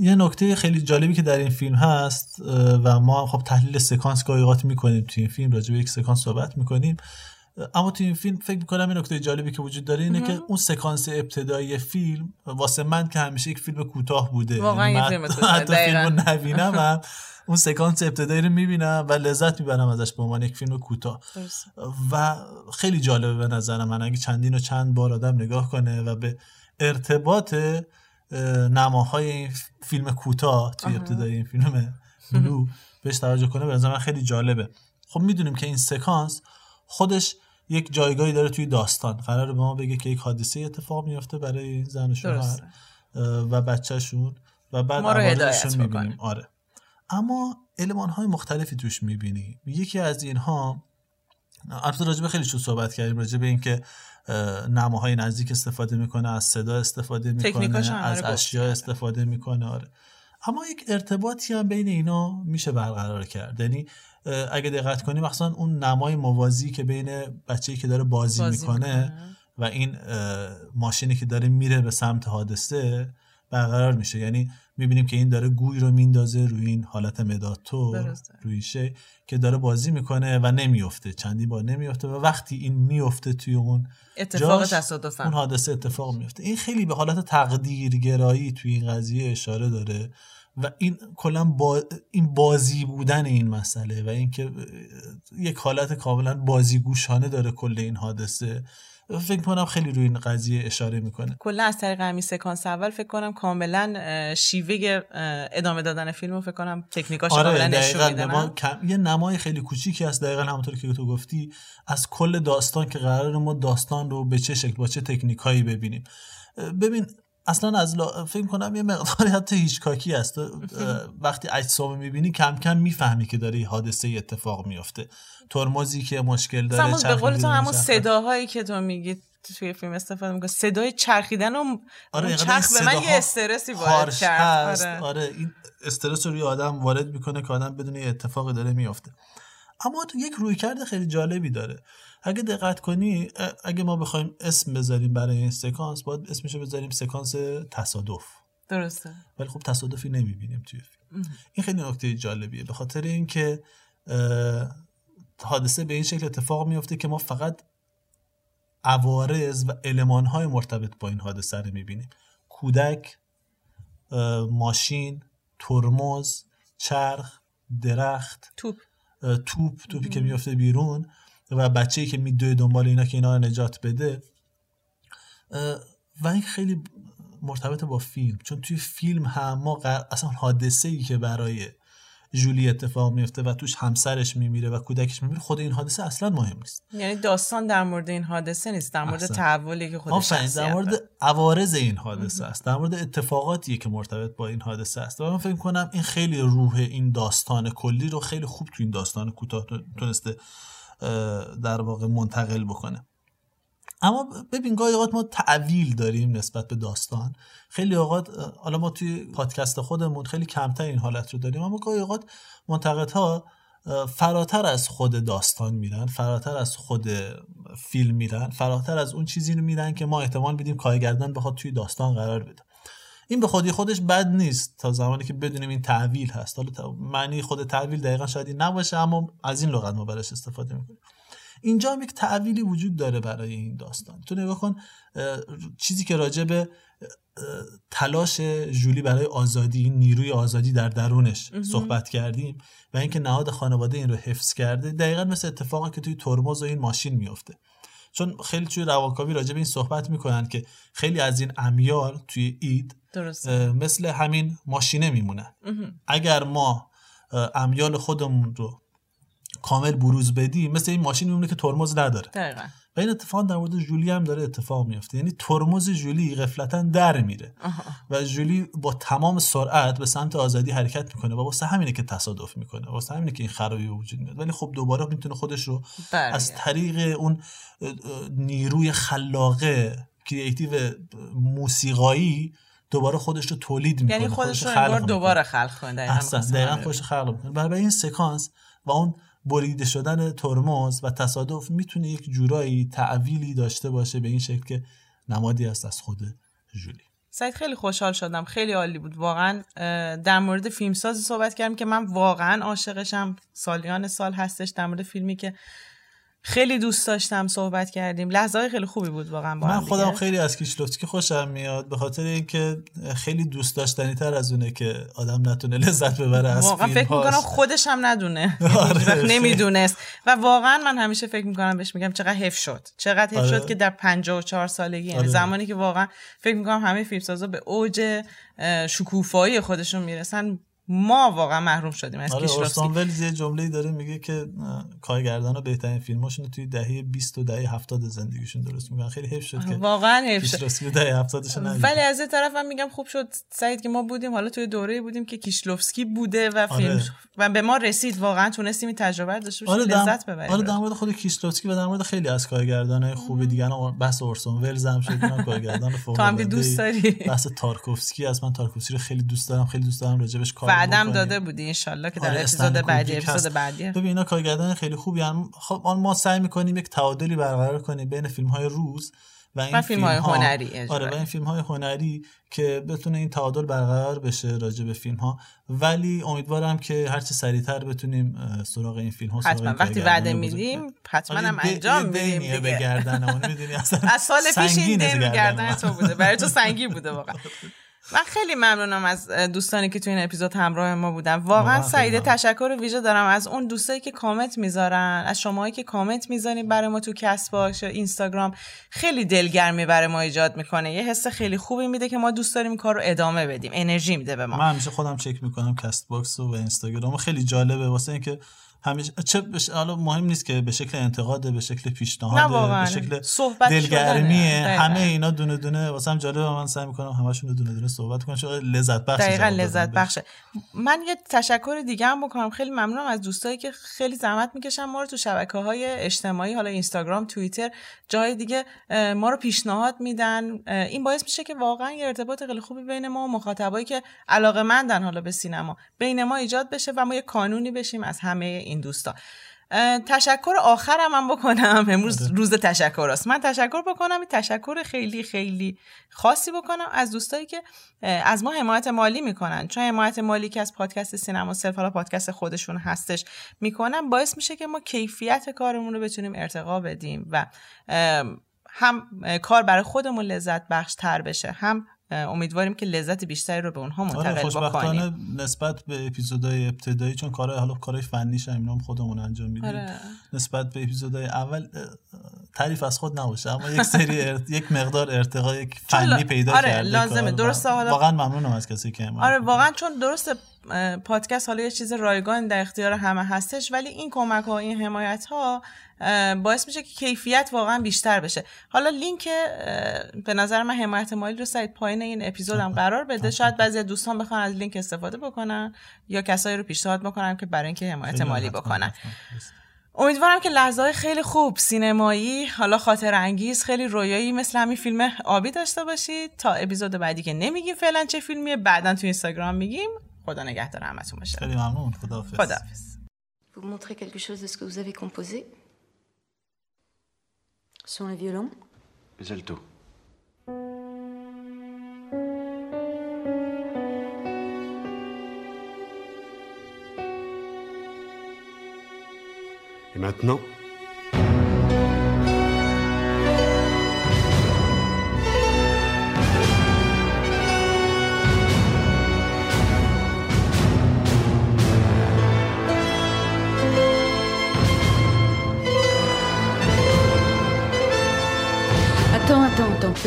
یه نکته خیلی جالبی که در این فیلم هست و ما خب تحلیل سکانس گاهی می‌کنیم توی این فیلم راجع به یک سکانس صحبت می‌کنیم. اما توی این فیلم فکر می‌کنم این نکته جالبی که وجود داره اینه که اون سکانس ابتدایی فیلم واسه من که همیشه یک فیلم کوتاه بوده واقعا یعنی فیلم [laughs] کوتاه حتی فیلم نبینم [laughs] اون سکانس ابتدایی رو می‌بینم و لذت می‌برم ازش به عنوان یک فیلم کوتاه. و خیلی جالبه به نظر من اگه چندین و چند بار آدم نگاه کنه و به ارتباط نماهای این فیلم کوتاه توی ابتدای این فیلم بلو [laughs] بهش توجه کنه به نظر من خیلی جالبه. خب می‌دونیم که این سکانس خودش یک جایگاهی داره توی داستان. قرار به ما بگه که یک حادثه اتفاق میفته برای زن و شوهر و بچهشون و بعد ما رو هدایت می‌بینیم. آره. اما علمان های مختلفی توش می‌بینی. یکی از اینها البته راجع به خیلی چون صحبت کردیم راجع به اینکه نماهای نزدیک استفاده می‌کنه از صدا استفاده می‌کنه از اشیا استفاده می‌کنه آره. اما یک ارتباطی هم بین اینا میشه برقرار کرد. یعنی اگه دقت کنی مثلا اون نمای موازی که بین بچه‌ای که داره بازی, بازی می‌کنه, و این ماشینی که داره میره به سمت حادثه برقرار میشه. یعنی می‌بینیم که این داره گوی رو میندازه روی این حالت مداتو روی که داره بازی می‌کنه و نمیفته چندی بار نمیفته و وقتی این میفته توی اون اتفاق تصادفا. اون حادثه اتفاق میفته این خیلی به حالت تقدیرگرایی توی این قضیه اشاره داره و این کلا با این بازی بودن این مسئله و اینکه یک حالت کاملا بازیگوشانه داره کل این حادثه. فکر کنم خیلی روی این قضیه اشاره می‌کنه. کلا از طریق همین سکانس اول فکر کنم کاملا شیوه ادامه دادن فیلم فکر کنم تکنیکاش آره کاملا نشون یه نمای خیلی کوچیکی هست دقیقا همونطور که تو گفتی از کل داستان که قرار ما داستان رو به چه شکل با چه تکنیکایی ببینیم. ببین اصلا از لا... فکر کنم یه مقداری حتی هیچکاکی است وقتی اجسام می‌بینی کم کم می‌فهمی که داره حادثه اتفاق میفته ترمزی که مشکل داره به قول تو همون صداهایی که تو میگی توی فیلم استفاده می‌کنه صدای چرخیدن و آره چرخ به من یه استرسی وارد کرد. آره. آره این استرس رو روی آدم وارد می‌کنه که آدم بدون اتفاقی داره میفته اما تو یک رویکرد خیلی جالبی داره. اگه دقت کنی اگه ما بخوایم اسم بذاریم برای این سکانس باید اسمشو بذاریم سکانس تصادف. درسته. ولی خب تصادفی نمی‌بینیم توی فیلم. این خیلی نکته جالبیه. به خاطر اینکه حادثه به این شکل اتفاق میفته که ما فقط عوارض و المانهای مرتبط با این حادثه رو می‌بینیم. کودک ماشین ترمز چرخ درخت توپ. توپ توپی که میفته بیرون و بچه‌ای که میدوه دنبال اینا که اینا رو نجات بده. و این خیلی مرتبط با فیلم چون توی فیلم هم ما اصلا حادثه ای که برای جولی اتفاق میفته و توش همسرش میمیره و کودکش میمیره خود این حادثه اصلا مهم نیست. یعنی داستان در مورد این حادثه نیست در مورد تحولی که خودش در مورد عوارض این حادثه است در مورد اتفاقاتی که مرتبط با این حادثه است. و من فکر کنم این خیلی روح این داستان کلی رو خیلی خوب تو این داستان کوتاه تونسته در واقع منتقل بکنه. اما ببین گاهی اوقات ما تعویل داریم نسبت به داستان. خیلی اوقات حالا ما توی پادکست خودمون خیلی کمتر این حالت رو داریم اما گاهی اوقات منتقدها فراتر از خود داستان میرن فراتر از خود فیلم میرن فراتر از اون چیزی رو میرن که ما احتمال بدیم کارگردان بخواد توی داستان قرار بده. این به خودی خودش بد نیست تا زمانی که بدونیم این تعویل هست. حالا معنی خود تعویل دقیقا شاید نباشه اما از این لغت ما براش استفاده می‌کنیم. اینجا هم یک تعویلی وجود داره برای این داستان. تو نگاه کن چیزی که راجع به تلاش جولی برای آزادی نیروی آزادی در درونش صحبت کردیم و اینکه نهاد خانواده این رو حفظ کرده دقیقا مثل اتفاقی که توی ترمز و این ماشین میفته چون خیلی توی رواکاوی راجع به این صحبت می‌کنن که خیلی از این امیال توی اید مثل همین ماشینه میمونن. اگر ما امیال خودمون رو کامل بروز بدیم مثل این ماشین میمونه که ترمز نداره. دقیقا. و این اتفاق در مورد جولی هم داره اتفاق میفته. یعنی ترمز جولی غفلتا در میره. و جولی با تمام سرعت به سمت آزادی حرکت می‌کنه و واسه همینه که تصادف می‌کنه. واسه همینه که این خرابی وجود میاد. ولی خب دوباره می‌تونه خودش رو برگرد. از طریق اون نیروی خلاقه کریتیو موسیقایی دوباره خودش رو تولید می‌کنه. یعنی خودش رو خلق. دوباره خلق کنه. دقیقاً خودش خلق می‌کنه. برای این سکانس و اون بریده شدن ترمز و تصادف می‌تونه یک جورایی تعویلی داشته باشه به این شکل که نمادی است از خود جولی سعید خیلی خوشحال شدم. خیلی عالی بود. واقعا در مورد فیلمسازی صحبت کردم که من واقعا عاشقشم. سالیان سال هستش در مورد فیلمی که خیلی دوست داشتم صحبت کردیم لحظه های خیلی خوبی بود واقعا با من خودم. خیلی از کیشلوفسکی خوشم میاد به خاطر اینکه خیلی دوست داشتنی تر از اونه که آدم نتونه لذت ببره از واقعا فکر می‌کنم خودش هم ندونه [laughs] آره، وقت خیلی. نمی‌دونست و واقعا من همیشه فکر می‌کنم بهش میگم چقدر حیف شد چقدر حیف آره. شد که در 54 سالگی یعنی آره. زمانی که واقعا فکر می‌کنم همه فیلمسازا به اوج شکوفایی خودشون می‌رسن ما واقعا محروم شدیم از آره کیشلوفسکی ولز یه جمله داره میگه که اه، کارگردان ها بهترین فیلماشون رو توی دهه 20 و دهه 70 زندگیشون درست می‌کنن. خیلی حیف شد که واقعا حیف شد. کیشلوفسکی دهه 70 ش ولی از این طرف هم میگم خوب شد سعید که ما بودیم حالا توی دوره بودیم که کیشلوفسکی بوده و فیلم آره. و به ما رسید واقعا تونستیم این تجربه داشته باشیم آره در, لذت ببریم. آره در مورد خود کیسلوفسکی و در مورد خیلی از کارگردان خوب دیگه بحث اورسون ولز هم شد اینا کارگردان [laughs] فوق که دوست داری. بحث تارکوفسکی از من تارکوفسکی رو خیلی دوست دارم خیلی دوست دارم راجبش کار بعدم. داده بودی انشالله که در آره، اپیزود بعدی اپیزود. بعدی ببین اینا کارگردان خیلی خوبی هم خب آن ما سعی می‌کنیم یک تعادلی برقرار کنیم بین فیلم های روز و این فیلم‌های فیلم‌ها- هنری. آره و این فیلم های هنری که بتونه این تعادل برقرار بشه راجع به فیلم ها ولی امیدوارم که هرچه سریعتر بتونیم سراغ این فیلم ها سراغ حتما وقتی وعده میدیم حتما آره، هم انجام میدیم به. گردنمون می‌دونی [laughs] اصلا از سال پیش این دین گردن. تو بوده برای تو سنگین بوده واقعا [laughs] من خیلی ممنونم از دوستانی که تو این اپیزود همراه ما بودن. واقعا سعیده. تشکر ویژه دارم از اون دوستایی که کامنت می‌ذارن از شماهایی که کامنت می‌ذارین برای ما تو باکس یا اینستاگرام. خیلی دلگرمی برای ما ایجاد می‌کنه. یه حس خیلی خوبی میده که ما دوست داریم این کار رو ادامه بدیم. انرژی میده به ما. من همیشه خودم چک می‌کنم کست باکس و اینستاگرام خیلی جالبه واسه اینکه همیشه چه بش... حالا مهم نیست که به شکل انتقاد به شکل نه پیشنهاد. به شکل صحبت دلگرمیه. همه اینا دونه دونه واسه هم جالبه من سعی می‌کنم همشون دونه دونه صحبت کنم چون لذت بخش دقیقا لذت. بخشه من یه تشکر دیگه هم بکنم خیلی ممنونم از دوستایی که خیلی زحمت می‌کشن ما رو تو شبکه های اجتماعی حالا اینستاگرام توییتر جای دیگه ما رو پیشنهاد میدن این باعث میشه که واقعا یه ارتباط خیلی خوبی بین ما و مخاطبایی که علاقه مندن حالا به سینما بین ما ایجاد بشه و ما یه کانونی بشیم از همه این دوستا. تشکر آخرم هم بکنم. امروز روز تشکر است. من تشکر بکنم. تشکر خیلی خیلی خاصی بکنم از دوستایی که از ما حمایت مالی می‌کنن. چون حمایت مالی که از پادکست سینما صرف حالا پادکست خودشون هستش می‌کنن باعث میشه که ما کیفیت کارمون رو بتونیم ارتقا بدیم و هم کار برای خودمون لذت بخش تر بشه هم امیدواریم که لذت بیشتری رو به اونها آره منتقل خوشبختانه بکنیم نسبت به اپیزودهای ابتدایی چون کارهای حالا کارهای فنیش هم خودمون انجام میدیم آره. نسبت به اپیزودهای اول تعریف از خود نباشه اما یک سری [laughs] ارت... یک مقدار ارتقا یک فنی پیدا آره، کرده لازمه. درسته حالا- واقعا ممنونم از کسی که آره. واقعا چون درست پادکست حالا یه چیز رایگان در اختیار همه هستش ولی این کمک ها این حمایت ها باعث میشه که کیفیت واقعا بیشتر بشه. حالا لینک به نظر من حمایت مالی رو سایت پایین این اپیزود هم قرار بده. شاید بعضی از دوستان بخوان از لینک استفاده بکنن یا کسایی رو پیشنهاد بکنن که برای اینکه حمایت خیلی مالی بکنن. امیدوارم که لحظه های خیلی خوب سینمایی حالا خاطر انگیز خیلی رویایی مثل همین فیلم آبی داشته باشید. تا اپیزود بعدی که نمیگیم فعلا چه فیلمیه بعدا تو اینستاگرام میگیم. خدا نگهدار همتون باشه. خیلی ممنون خداحافظ. خداحافظ. Vous montrez quelque chose de ce que vous avez composé? Sont les violons Les altos. Et maintenant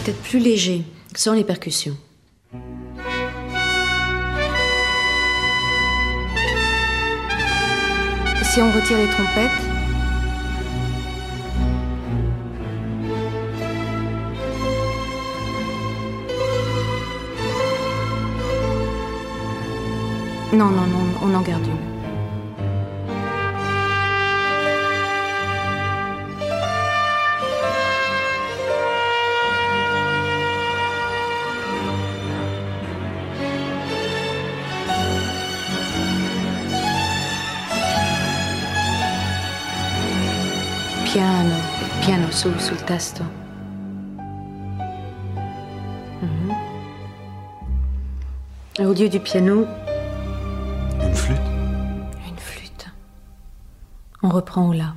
peut-être plus léger, sans les percussions. Si on retire les trompettes, Non, non, non, on en garde une. Piano, piano su sul testo. Et Au lieu du piano, Une flûte une flûte. On reprend au la.